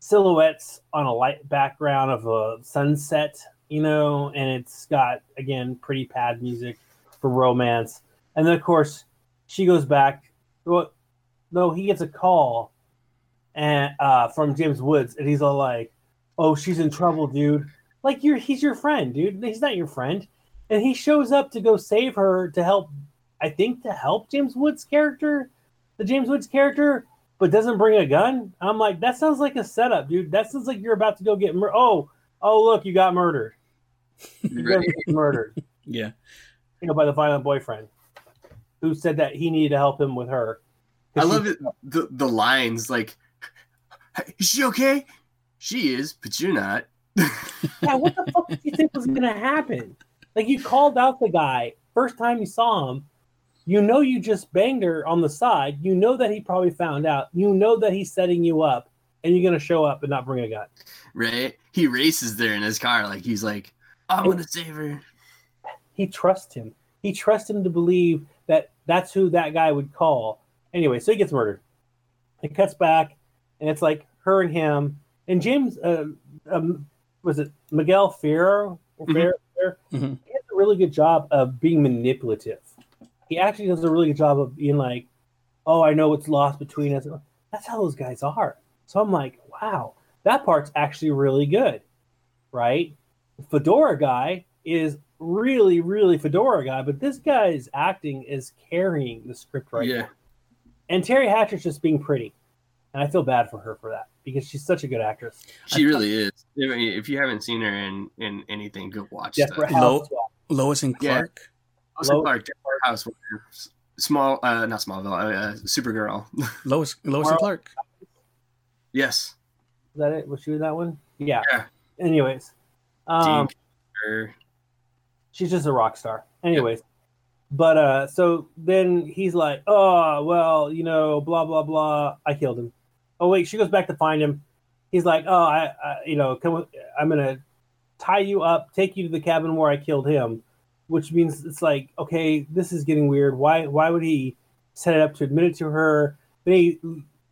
Speaker 5: silhouettes on a light background of a sunset, you know, and it's got again pretty pad music for romance. And then of course she goes back. Well, no, he gets a call and uh, from James Woods, and he's all like, "Oh, she's in trouble, dude. Like you're he's your friend, dude. He's not your friend." And he shows up to go save her to help. I think to help James Woods' character, the James Woods character, but doesn't bring a gun. I'm like, that sounds like a setup, dude. That sounds like you're about to go get mur- oh oh look, you got murdered. You
Speaker 4: Right.
Speaker 5: got murdered.
Speaker 3: Yeah.
Speaker 5: You know, by the violent boyfriend who said that he needed to help him with her.
Speaker 4: I love it. The the lines like, "Is she okay? She is, but you're not."
Speaker 5: Yeah, what the fuck did you think was gonna happen? Like you called out the guy first time you saw him. You know you just banged her on the side. You know that he probably found out. You know that he's setting you up, and you're gonna show up and not bring a gun.
Speaker 4: right? He races there in his car, like he's like, "I'm gonna save her."
Speaker 5: he trusts him. He trusts him to believe that that's who that guy would call. Anyway, so he gets murdered. It cuts back, and it's like her and him. And James, uh, um, was it Miguel Ferrer?
Speaker 4: Mhm.
Speaker 5: Ferrer?
Speaker 3: Mhm.
Speaker 5: He does a really good job of being manipulative. He actually does a really good job of being like, "Oh, I know what's lost between us." That's how those guys are. So I'm like, "Wow, that part's actually really good." Right? Fedora guy is really, really Fedora guy, but this guy's acting is carrying the script right
Speaker 4: yeah,
Speaker 5: now. And Teri Hatcher's just being pretty. And I feel bad for her for that because she's such a good actress.
Speaker 4: she really is. I mean, if you haven't seen her in in anything, go watch
Speaker 5: Desperate
Speaker 4: stuff.
Speaker 3: Low- Lois and
Speaker 4: Yeah.
Speaker 3: Clark.
Speaker 4: Wilson
Speaker 5: Lo-
Speaker 4: Clark, Desperate Housewives, small, uh, not Smallville, uh, Supergirl.
Speaker 3: Lois Lois
Speaker 5: Well-
Speaker 3: and Clark.
Speaker 4: yes,
Speaker 5: Is that it? Was she in that one? Yeah.
Speaker 4: Yeah.
Speaker 5: Anyways, um, she's just a rock star. Anyways, but uh, so then he's like, oh well, you know, blah blah blah. I killed him. Oh wait, she goes back to find him. He's like, oh, I, I you know, come. with- I'm gonna tie you up, take you to the cabin where I killed him, which means it's like, okay, this is getting weird. Why why would he set it up to admit it to her? Then he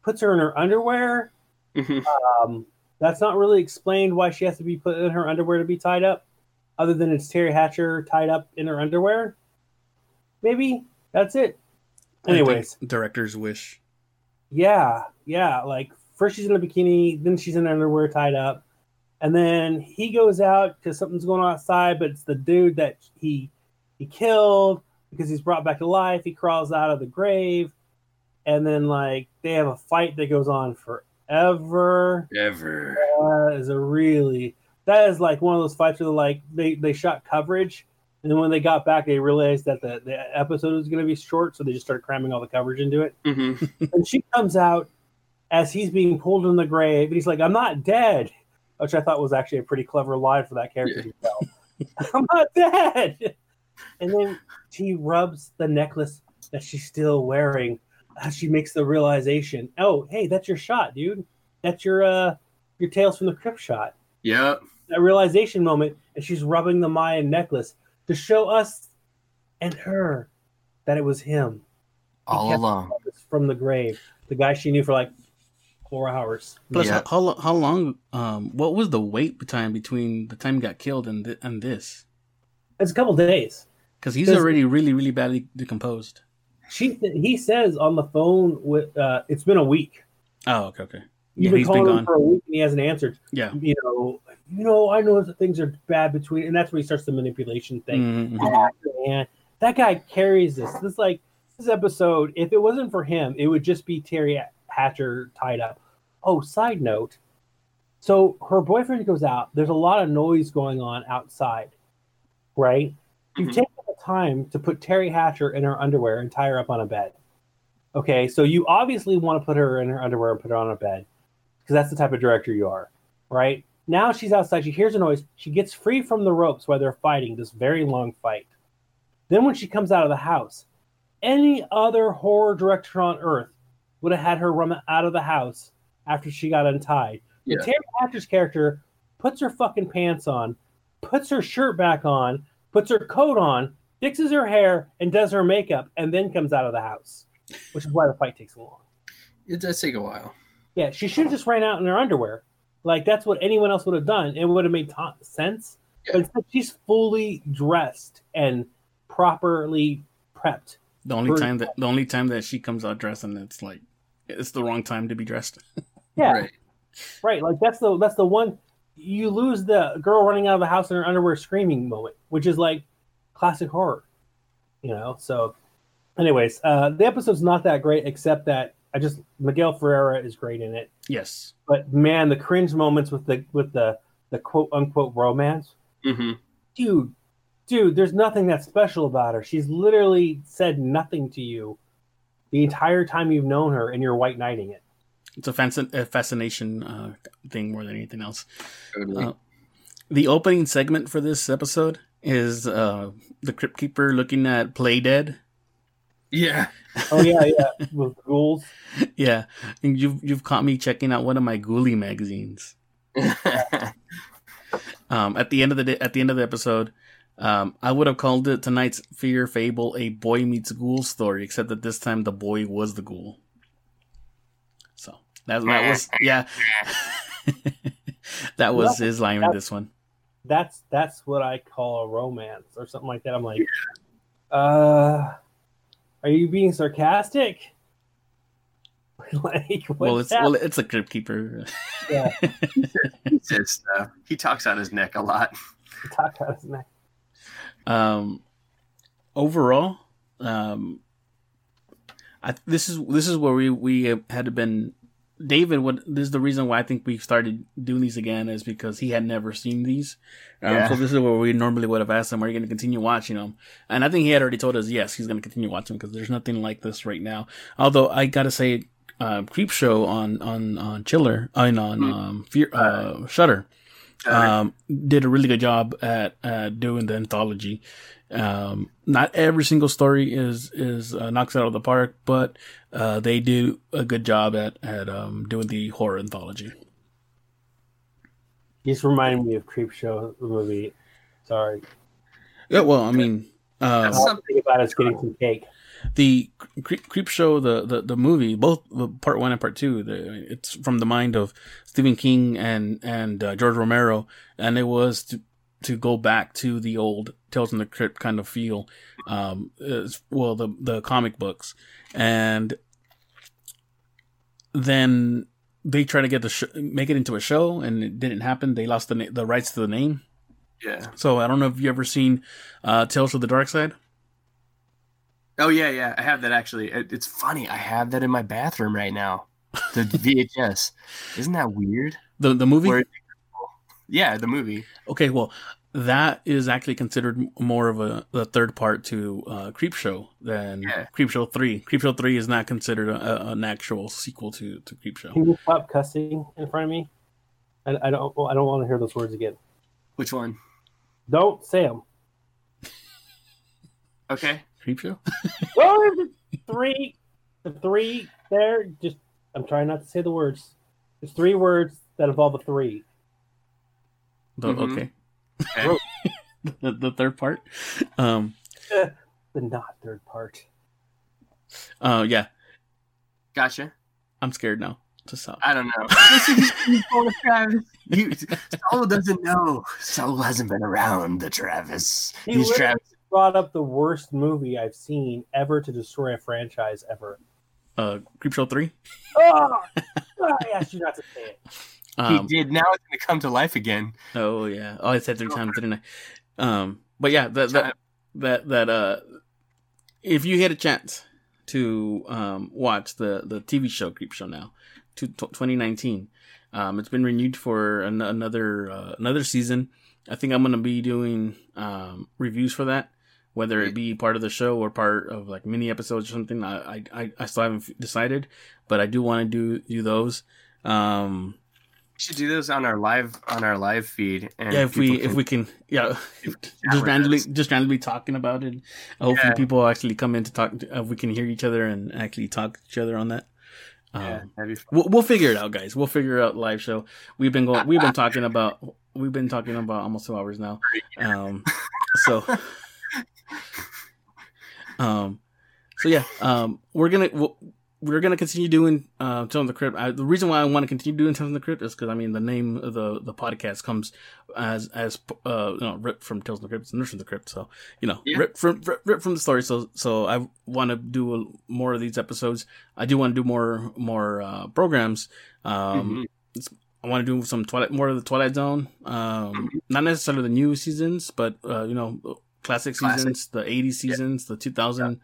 Speaker 5: puts her in her underwear.
Speaker 4: Mhm.
Speaker 5: Um, that's not really explained why she has to be put in her underwear to be tied up, other than it's Teri Hatcher tied up in her underwear. Maybe that's it. Anyways,
Speaker 3: director's wish.
Speaker 5: yeah, yeah, like first she's in a bikini, then she's in underwear tied up, and then he goes out because something's going on outside, but it's the dude that he he killed because he's brought back to life. He crawls out of the grave, and then like they have a fight that goes on forever.
Speaker 4: Ever.
Speaker 5: That is a really that is like one of those fights where like they they shot coverage, and then when they got back, they realized that the, the episode was going to be short, so they just started cramming all the coverage into it.
Speaker 4: hmm
Speaker 5: And she comes out as he's being pulled in the grave, and he's like, "I'm not dead," which I thought was actually a pretty clever line for that character to tell. I'm not dead. And then she rubs the necklace that she's still wearing. As she makes the realization, "Oh, hey, that's your shot, dude. That's your uh your Tales from the Crypt shot."
Speaker 4: Yeah.
Speaker 5: that realization moment and she's rubbing the Mayan necklace to show us and her that it was him
Speaker 4: All along.
Speaker 5: from the grave, the guy she knew for like four hours.
Speaker 3: Plus,
Speaker 4: Yeah.
Speaker 3: how, how how long? Um, what was the wait time between the time he got killed and th- and this?
Speaker 5: It's a couple days.
Speaker 3: Because he's
Speaker 5: Does-
Speaker 3: already really really badly decomposed.
Speaker 5: She he says on the phone with uh, it's been a week.
Speaker 3: Oh, okay, okay.
Speaker 5: You've
Speaker 3: Yeah,
Speaker 5: been
Speaker 3: he's been
Speaker 5: calling him
Speaker 3: gone.
Speaker 5: for a week and he hasn't answered.
Speaker 3: Yeah.
Speaker 5: You know, you know, I know that things are bad between, and that's where he starts the manipulation thing. Man, that guy carries this. This like this episode. If it wasn't for him, it would just be Teri Hatcher tied up. Oh, side note. So her boyfriend goes out. There's a lot of noise going on outside, right? You've
Speaker 4: Mhm.
Speaker 5: taken the time to put Teri Hatcher in her underwear and tie her up on a bed. Okay, so you obviously want to put her in her underwear and put her on a bed because that's the type of director you are, right? Now she's outside. She hears a noise. She gets free from the ropes while they're fighting this very long fight. Then, when she comes out of the house, any other horror director on earth would have had her run out of the house after she got untied.
Speaker 4: Yeah.
Speaker 5: But Teri Hatcher's character puts her fucking pants on, puts her shirt back on, puts her coat on, fixes her hair, and does her makeup, and then comes out of the house, which is why the fight takes so long.
Speaker 4: It does take a while.
Speaker 5: Yeah, she should have just ran out in her underwear. Like that's what anyone else would have done. It would have made to- sense.
Speaker 4: Yeah.
Speaker 5: But instead, she's fully dressed and properly prepped.
Speaker 3: The only time that the only time that she comes out dressed and it's like it's the wrong time to be dressed.
Speaker 5: Yeah, right.
Speaker 4: Right.
Speaker 5: Like that's the that's the one you lose the girl running out of the house in her underwear screaming moment, which is like classic horror. You know. So, anyways, uh, the episode's not that great, except that I just Miguel Ferreira is great in it.
Speaker 3: yes.
Speaker 5: But man, the cringe moments with the with the the quote unquote romance.
Speaker 4: hmm
Speaker 5: dude, dude, there's nothing that special about her. She's literally said nothing to you the entire time you've known her, and you're white knighting it.
Speaker 3: It's a, fascin- a fascination uh, thing more than anything else.
Speaker 4: Totally.
Speaker 3: Uh, the opening segment for this episode is uh, the Crypt Keeper looking at Play Dead.
Speaker 4: yeah.
Speaker 5: Oh yeah, yeah, with ghouls.
Speaker 3: yeah, and you've you've caught me checking out one of my Ghoulie magazines. Um, at the end of the day, at the end of the episode, um, I would have called it tonight's fear fable a boy meets ghoul story, except that this time the boy was the ghoul. So that that was yeah, that was his line in this one.
Speaker 5: That's that's what I call a romance or something like that. I'm like, uh, are you being sarcastic? like,
Speaker 3: Well,
Speaker 5: what's
Speaker 3: it's well, it's a crypt keeper.
Speaker 5: yeah,
Speaker 4: he says stuff. He talks out his neck a lot.
Speaker 5: talk out his neck.
Speaker 3: Um, overall, um, I this is this is where we we had been. David, what this is the reason why I think we started doing these again is because he had never seen these. Um,
Speaker 4: Yeah.
Speaker 3: So this is where we normally would have asked him, "Are you going to continue watching them?" And I think he had already told us, yes, he's going to continue watching because there's nothing like this right now. Although I gotta say, uh, Creep Show on on on Chiller, I mean on
Speaker 4: Hmm.
Speaker 3: um, Fear, uh, Shudder um, did a really good job at uh, doing the anthology. Um, not every single story is is uh, knocks it out of the park, but uh, they do a good job at at um, doing the horror anthology.
Speaker 5: You just reminded me of Creep Show the movie. Sorry,
Speaker 3: Yeah, well, I mean, uh,
Speaker 4: That's-
Speaker 5: all I think about us getting some cake.
Speaker 3: The Creep, Creep Show, the, the the movie, both the part one and part two, the, it's from the mind of Stephen King and and uh, George Romero, and it was to to go back to the old Tales from the Crypt kind of feel, um, well the the comic books, and then they tried to get the sh- make it into a show and it didn't happen. They lost the na- the rights to the name.
Speaker 4: Yeah.
Speaker 3: So I don't know if you ever seen uh, Tales of the Dark Side.
Speaker 4: Oh yeah, yeah. I have that actually. It, it's funny. I have that in my bathroom right now. The VHS. Isn't that weird?
Speaker 3: The the movie.
Speaker 4: Where- yeah, the movie.
Speaker 3: Okay, well, that is actually considered more of a, a third part to uh, Creep Show than
Speaker 4: Yeah.
Speaker 3: Creep Show Three. Creepshow Three is not considered a, a- an actual sequel to, to Creep Show.
Speaker 5: Can you stop cussing in front of me? I, I don't. I don't want to hear those words again.
Speaker 4: Which one?
Speaker 5: Don't say them.
Speaker 4: Okay.
Speaker 3: Creep Show.
Speaker 5: Oh, the three, the three there. Just I'm trying not to say the words. There's three words that involve a three.
Speaker 3: The,
Speaker 4: Mhm.
Speaker 3: Okay,
Speaker 4: okay.
Speaker 3: the, the third part. Um.
Speaker 5: The not third part.
Speaker 3: Uh. Yeah.
Speaker 4: Gotcha.
Speaker 3: I'm scared now. To stop.
Speaker 4: I don't know. Listen, he's Travis. You, Saul doesn't know. Saul hasn't been around the Travis.
Speaker 5: He
Speaker 4: He's
Speaker 5: literally-
Speaker 4: Travis.
Speaker 5: Brought up the worst movie I've seen ever to destroy a franchise ever.
Speaker 3: Uh. Creep Show Three.
Speaker 5: Oh, I asked you not to say it.
Speaker 3: Um,
Speaker 4: he did. Now it's going to come to life again.
Speaker 3: Oh yeah. Oh, I said three times, didn't I? Um, but yeah, that that that that uh, if you get a chance to um watch the the TV show Creep Show now, to, 2019, um, it's been renewed for an- another uh, another season. I think I'm gonna be doing um reviews for that, whether it be part of the show or part of like mini episodes or something. I I I, still haven't decided, but I do want to do do those. Um,
Speaker 4: We should do those on our live on our live feed. And
Speaker 3: yeah, if we if we can, yeah, just randomly
Speaker 4: us.
Speaker 3: just randomly talking about it. Hopefully,
Speaker 4: Yeah.
Speaker 3: people actually come in to talk. Uh, we can hear each other and actually talk to each other on that. Um,
Speaker 4: yeah, fun.
Speaker 3: we'll, we'll figure it out, guys. We'll figure out live show. We've been going. We've been talking about. We've been talking about almost two hours now. Um, so, um, so yeah. Um, we're gonna. We're gonna continue doing uh, Tales of the Crypt. I, the reason why I want to continue doing Tales of the Crypt is because I mean the name of the the podcast comes as as uh you know ripped from Tales of the Crypt, it's Nerds from the Crypt. So you know
Speaker 4: Yeah.
Speaker 3: ripped from ripped, ripped from the story. So so I want to do a, more of these episodes. I do want to do more more uh, programs. Um,
Speaker 4: Mhm.
Speaker 3: I want to do some Twilight, more of the Twilight Zone. Um, not necessarily the new seasons, but uh, you know, classic
Speaker 4: Classic.
Speaker 3: seasons, the '80s seasons, the 2000,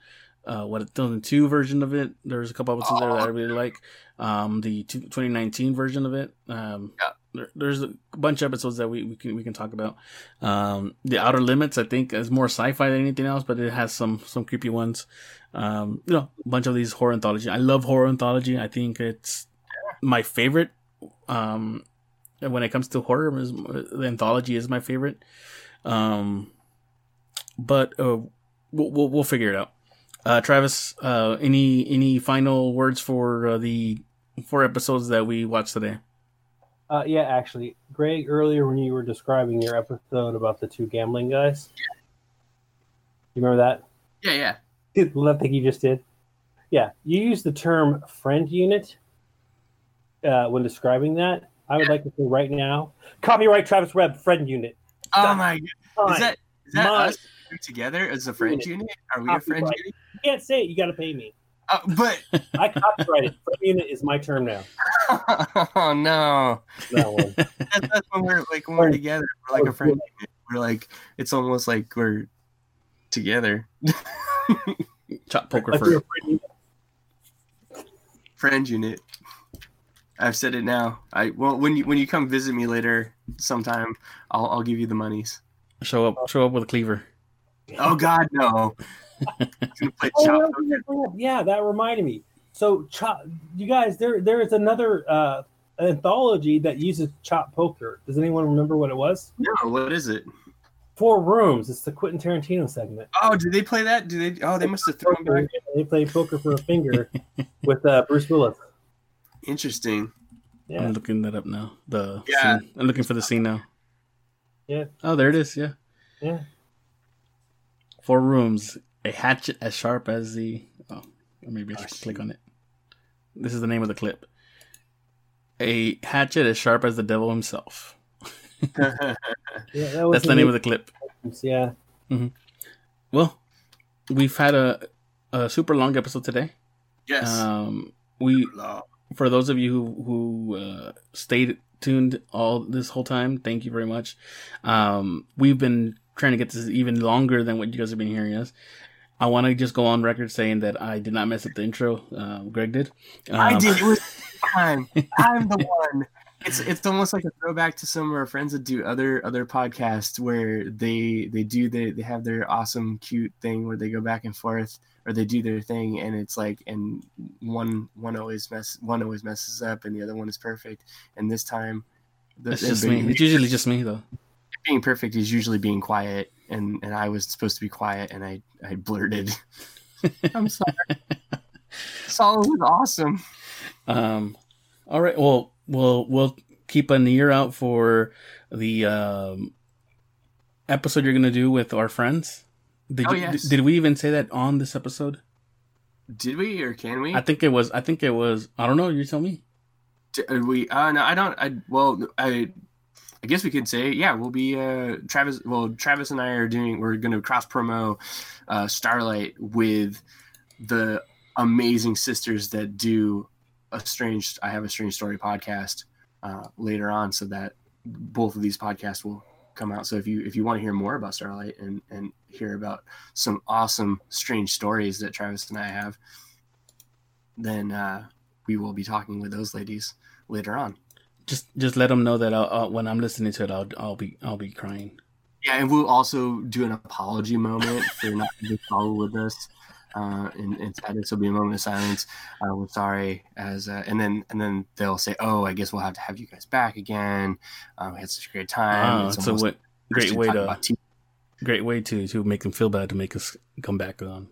Speaker 3: uh, what 2002 version of it. There's a couple episodes there that I really like. Um, the 2019 version of it. Um,
Speaker 4: Yeah.
Speaker 3: there, there's a bunch of episodes that we, we can we can talk about. Um, the Outer Limits, I think, is more sci-fi than anything else, but it has some some creepy ones. Um, you know, a bunch of these horror anthology. I love horror anthology. I think it's my favorite um when it comes to horror is the anthology is my favorite um but uh we'll we'll, we'll figure it out uh travis uh any any final words for uh, the four episodes that we watched today
Speaker 5: Uh, yeah, actually, Greg, earlier when you were describing your episode about the two gambling guys, you remember that?
Speaker 4: Yeah, yeah.
Speaker 5: Did that thing you just did? Yeah, you used the term friend unit uh, when describing that. I would like to say right now, copyright Travis Webb friend unit.
Speaker 4: Oh
Speaker 5: That-
Speaker 4: my god.
Speaker 5: Fine.
Speaker 4: Is that is that
Speaker 5: Mine.
Speaker 4: us together as a friend unit? Are we a friend
Speaker 5: Copyright.
Speaker 4: unit?
Speaker 5: You can't say it. You got to pay me.
Speaker 4: Uh, but
Speaker 5: I copyrighted. friend unit is my term now.
Speaker 4: oh no.
Speaker 5: That one.
Speaker 4: That's, that's when we're like when we're together. We're like a friend unit. We're like it's almost like we're together.
Speaker 3: chop poker
Speaker 5: Like
Speaker 3: for
Speaker 5: you're friend unit.
Speaker 4: friend unit. I've said it now. I well when you when you come visit me later sometime, I'll I'll give you the monies.
Speaker 3: show up show up with a cleaver
Speaker 4: Oh God, no!
Speaker 5: Oh,
Speaker 4: chop.
Speaker 5: yeah, that reminded me. So, chop, you guys, there there is another uh, anthology that uses chop poker. Does anyone remember what it was?
Speaker 4: No, what is it?
Speaker 5: Four Rooms. It's the Quentin Tarantino segment.
Speaker 4: Oh, did they play that? Do they? Oh, they must have thrown back.
Speaker 5: They play poker for a finger with uh, Bruce Willis.
Speaker 4: Interesting.
Speaker 5: Yeah,
Speaker 3: i'm looking that up now the
Speaker 4: Yeah.
Speaker 3: scene. i'm looking for the scene now
Speaker 5: Yeah.
Speaker 3: oh there it is yeah
Speaker 5: yeah.
Speaker 3: Four rooms a hatchet as sharp as the oh or maybe i should
Speaker 4: Oh,
Speaker 3: click on it. This is the name of the clip. A hatchet as sharp as the devil himself.
Speaker 5: Yeah, that was
Speaker 3: that's the name of the clip.
Speaker 5: Yeah,
Speaker 3: well we've had a, a super long episode today.
Speaker 4: Yes.
Speaker 3: um we for those of you who who uh, stayed tuned all this whole time, thank you very much. Um, we've been trying to get this even longer than what you guys have been hearing us. I want to just go on record saying that I did not mess up the intro. Um, Greg did. Um,
Speaker 4: I did. It was time. I'm the one. It's it's almost like a throwback to some of our friends that do other other podcasts where they they do they they have their awesome cute thing where they go back and forth or they do their thing and it's like and one one always mess one always messes up and the other one is perfect and this time the,
Speaker 3: It's just me. It's usually just me though.
Speaker 4: Being perfect is usually being quiet and and I was supposed to be quiet and I I blurted I'm sorry Saul was awesome
Speaker 3: Um, all right. Well, we'll we'll keep an ear out for the um, episode you're gonna do with our friends. Did
Speaker 4: Oh,
Speaker 3: you,
Speaker 4: yes.
Speaker 3: did we even say that on this episode?
Speaker 4: did we or can we
Speaker 3: I think it was. I think it was. I don't know. You tell me.
Speaker 4: D- are we uh no i don't i well i i guess we could say yeah we'll be uh travis well travis and i are doing we're going to cross promo uh starlight with the amazing sisters that do a strange i have a strange story podcast uh later on so that both of these podcasts will come out so if you if you want to hear more about starlight and and hear about some awesome strange stories that travis and i have then uh we will be talking with those ladies later on.
Speaker 3: Just just let them know that I'll, I'll, when I'm listening to it, I'll I'll be I'll be crying.
Speaker 4: Yeah, and we'll also do an apology moment for not being follow with us. Uh, and instead, this will be a moment of silence. Uh, we're sorry, as uh, and then and then they'll say, "Oh, I guess we'll have to have you guys back again. Uh, we had such a great time."
Speaker 3: Ah,
Speaker 4: It's
Speaker 3: it's a great way
Speaker 4: talk
Speaker 3: to great way to to make them feel bad to make us come back on.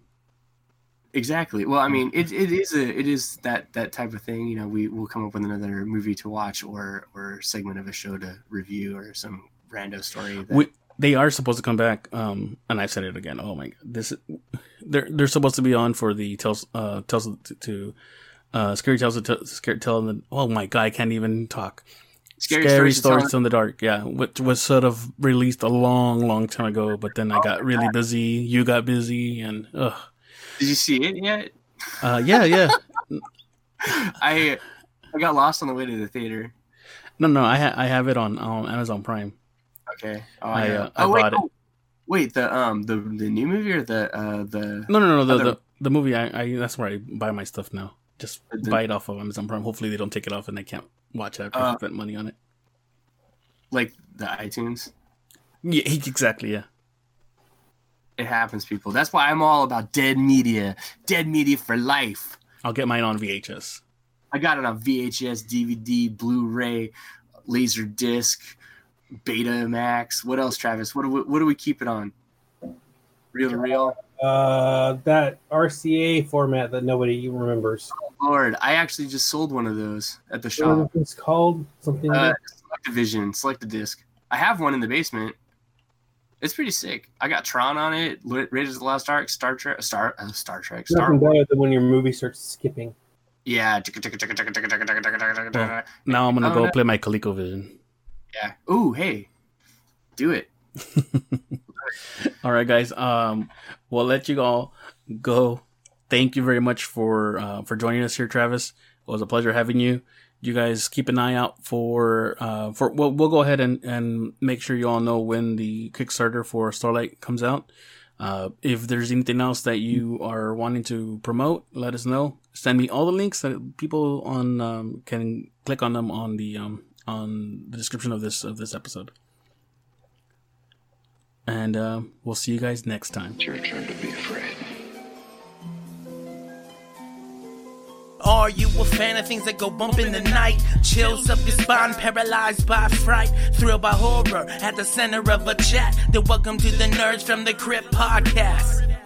Speaker 4: Exactly. Well, I mean, it, it is a it is that that type of thing. You know, we will come up with another movie to watch or or segment of a show to review or some rando story. That,
Speaker 3: We, they are supposed to come back. Um, and I said it again. Oh my god, this they're they're supposed to be on for the tells uh tells to, to uh scary tells to tell, scary tell them. Oh my god, I can't even talk. Scary,
Speaker 4: Stories
Speaker 3: stories, in the dark. Yeah, which was sort of released a long, long time ago. But then I got really busy. You got busy, and ugh.
Speaker 4: Did you see it yet?
Speaker 3: Uh, yeah, yeah.
Speaker 4: I I got lost on the way to the theater.
Speaker 3: No, no, I ha- I have it on on Amazon Prime.
Speaker 4: Okay. Oh,
Speaker 3: I,
Speaker 4: know.
Speaker 3: uh, I
Speaker 4: oh wait,
Speaker 3: bought it.
Speaker 4: oh, wait, the um the the new movie or the uh the
Speaker 3: No, no, no. The
Speaker 4: Other-
Speaker 3: the, the movie. I, I that's where I buy my stuff now. Just
Speaker 4: The-
Speaker 3: buy it off of Amazon Prime. Hopefully, they don't take it off and I can't watch it after I
Speaker 4: Uh,
Speaker 3: spent money on it.
Speaker 4: like the iTunes?
Speaker 3: Yeah, exactly. Yeah.
Speaker 4: It happens, people. That's why I'm all about dead media. Dead media for life.
Speaker 3: I'll get mine on VHS.
Speaker 4: I got it on VHS, DVD, Blu-ray, laser disc, Betamax. What else, Travis? What do we, what do we keep it on? Reel to reel.
Speaker 5: Uh, that RCA format that nobody remembers.
Speaker 4: Lord, I actually just sold one of those at the shop.
Speaker 5: it's called something.
Speaker 4: Uh,
Speaker 5: like
Speaker 4: Select select a disc. I have one in the basement. It's pretty sick. I got Tron on it, Ra- Raiders of the Lost Ark, Star Trek, Star uh, Star Trek, Star
Speaker 5: nothing
Speaker 4: Wars.
Speaker 5: better than when your movie starts skipping.
Speaker 4: Yeah.
Speaker 3: Well, now I'm gonna
Speaker 4: Oh,
Speaker 3: go
Speaker 4: no.
Speaker 3: play my ColecoVision.
Speaker 4: Yeah. Ooh, hey, do it.
Speaker 3: All right, guys. Um, we'll let you all go. Thank you very much for uh, for joining us here, Travis. It was a pleasure having you. You guys keep an eye out for uh, for we'll, we'll go ahead and, and make sure you all know when the Kickstarter for Starlight comes out. Uh, if there's anything else that you are wanting to promote, let us know. Send me all the links that people on um, can click on them on the um, on the description of this of this episode. And uh, we'll see you guys next time.
Speaker 2: Are you a fan of things that go bump in the night? Chills up your spine, paralyzed by fright, thrilled by horror at the center of a chat. Then welcome to the Nerds from the Crypt podcast.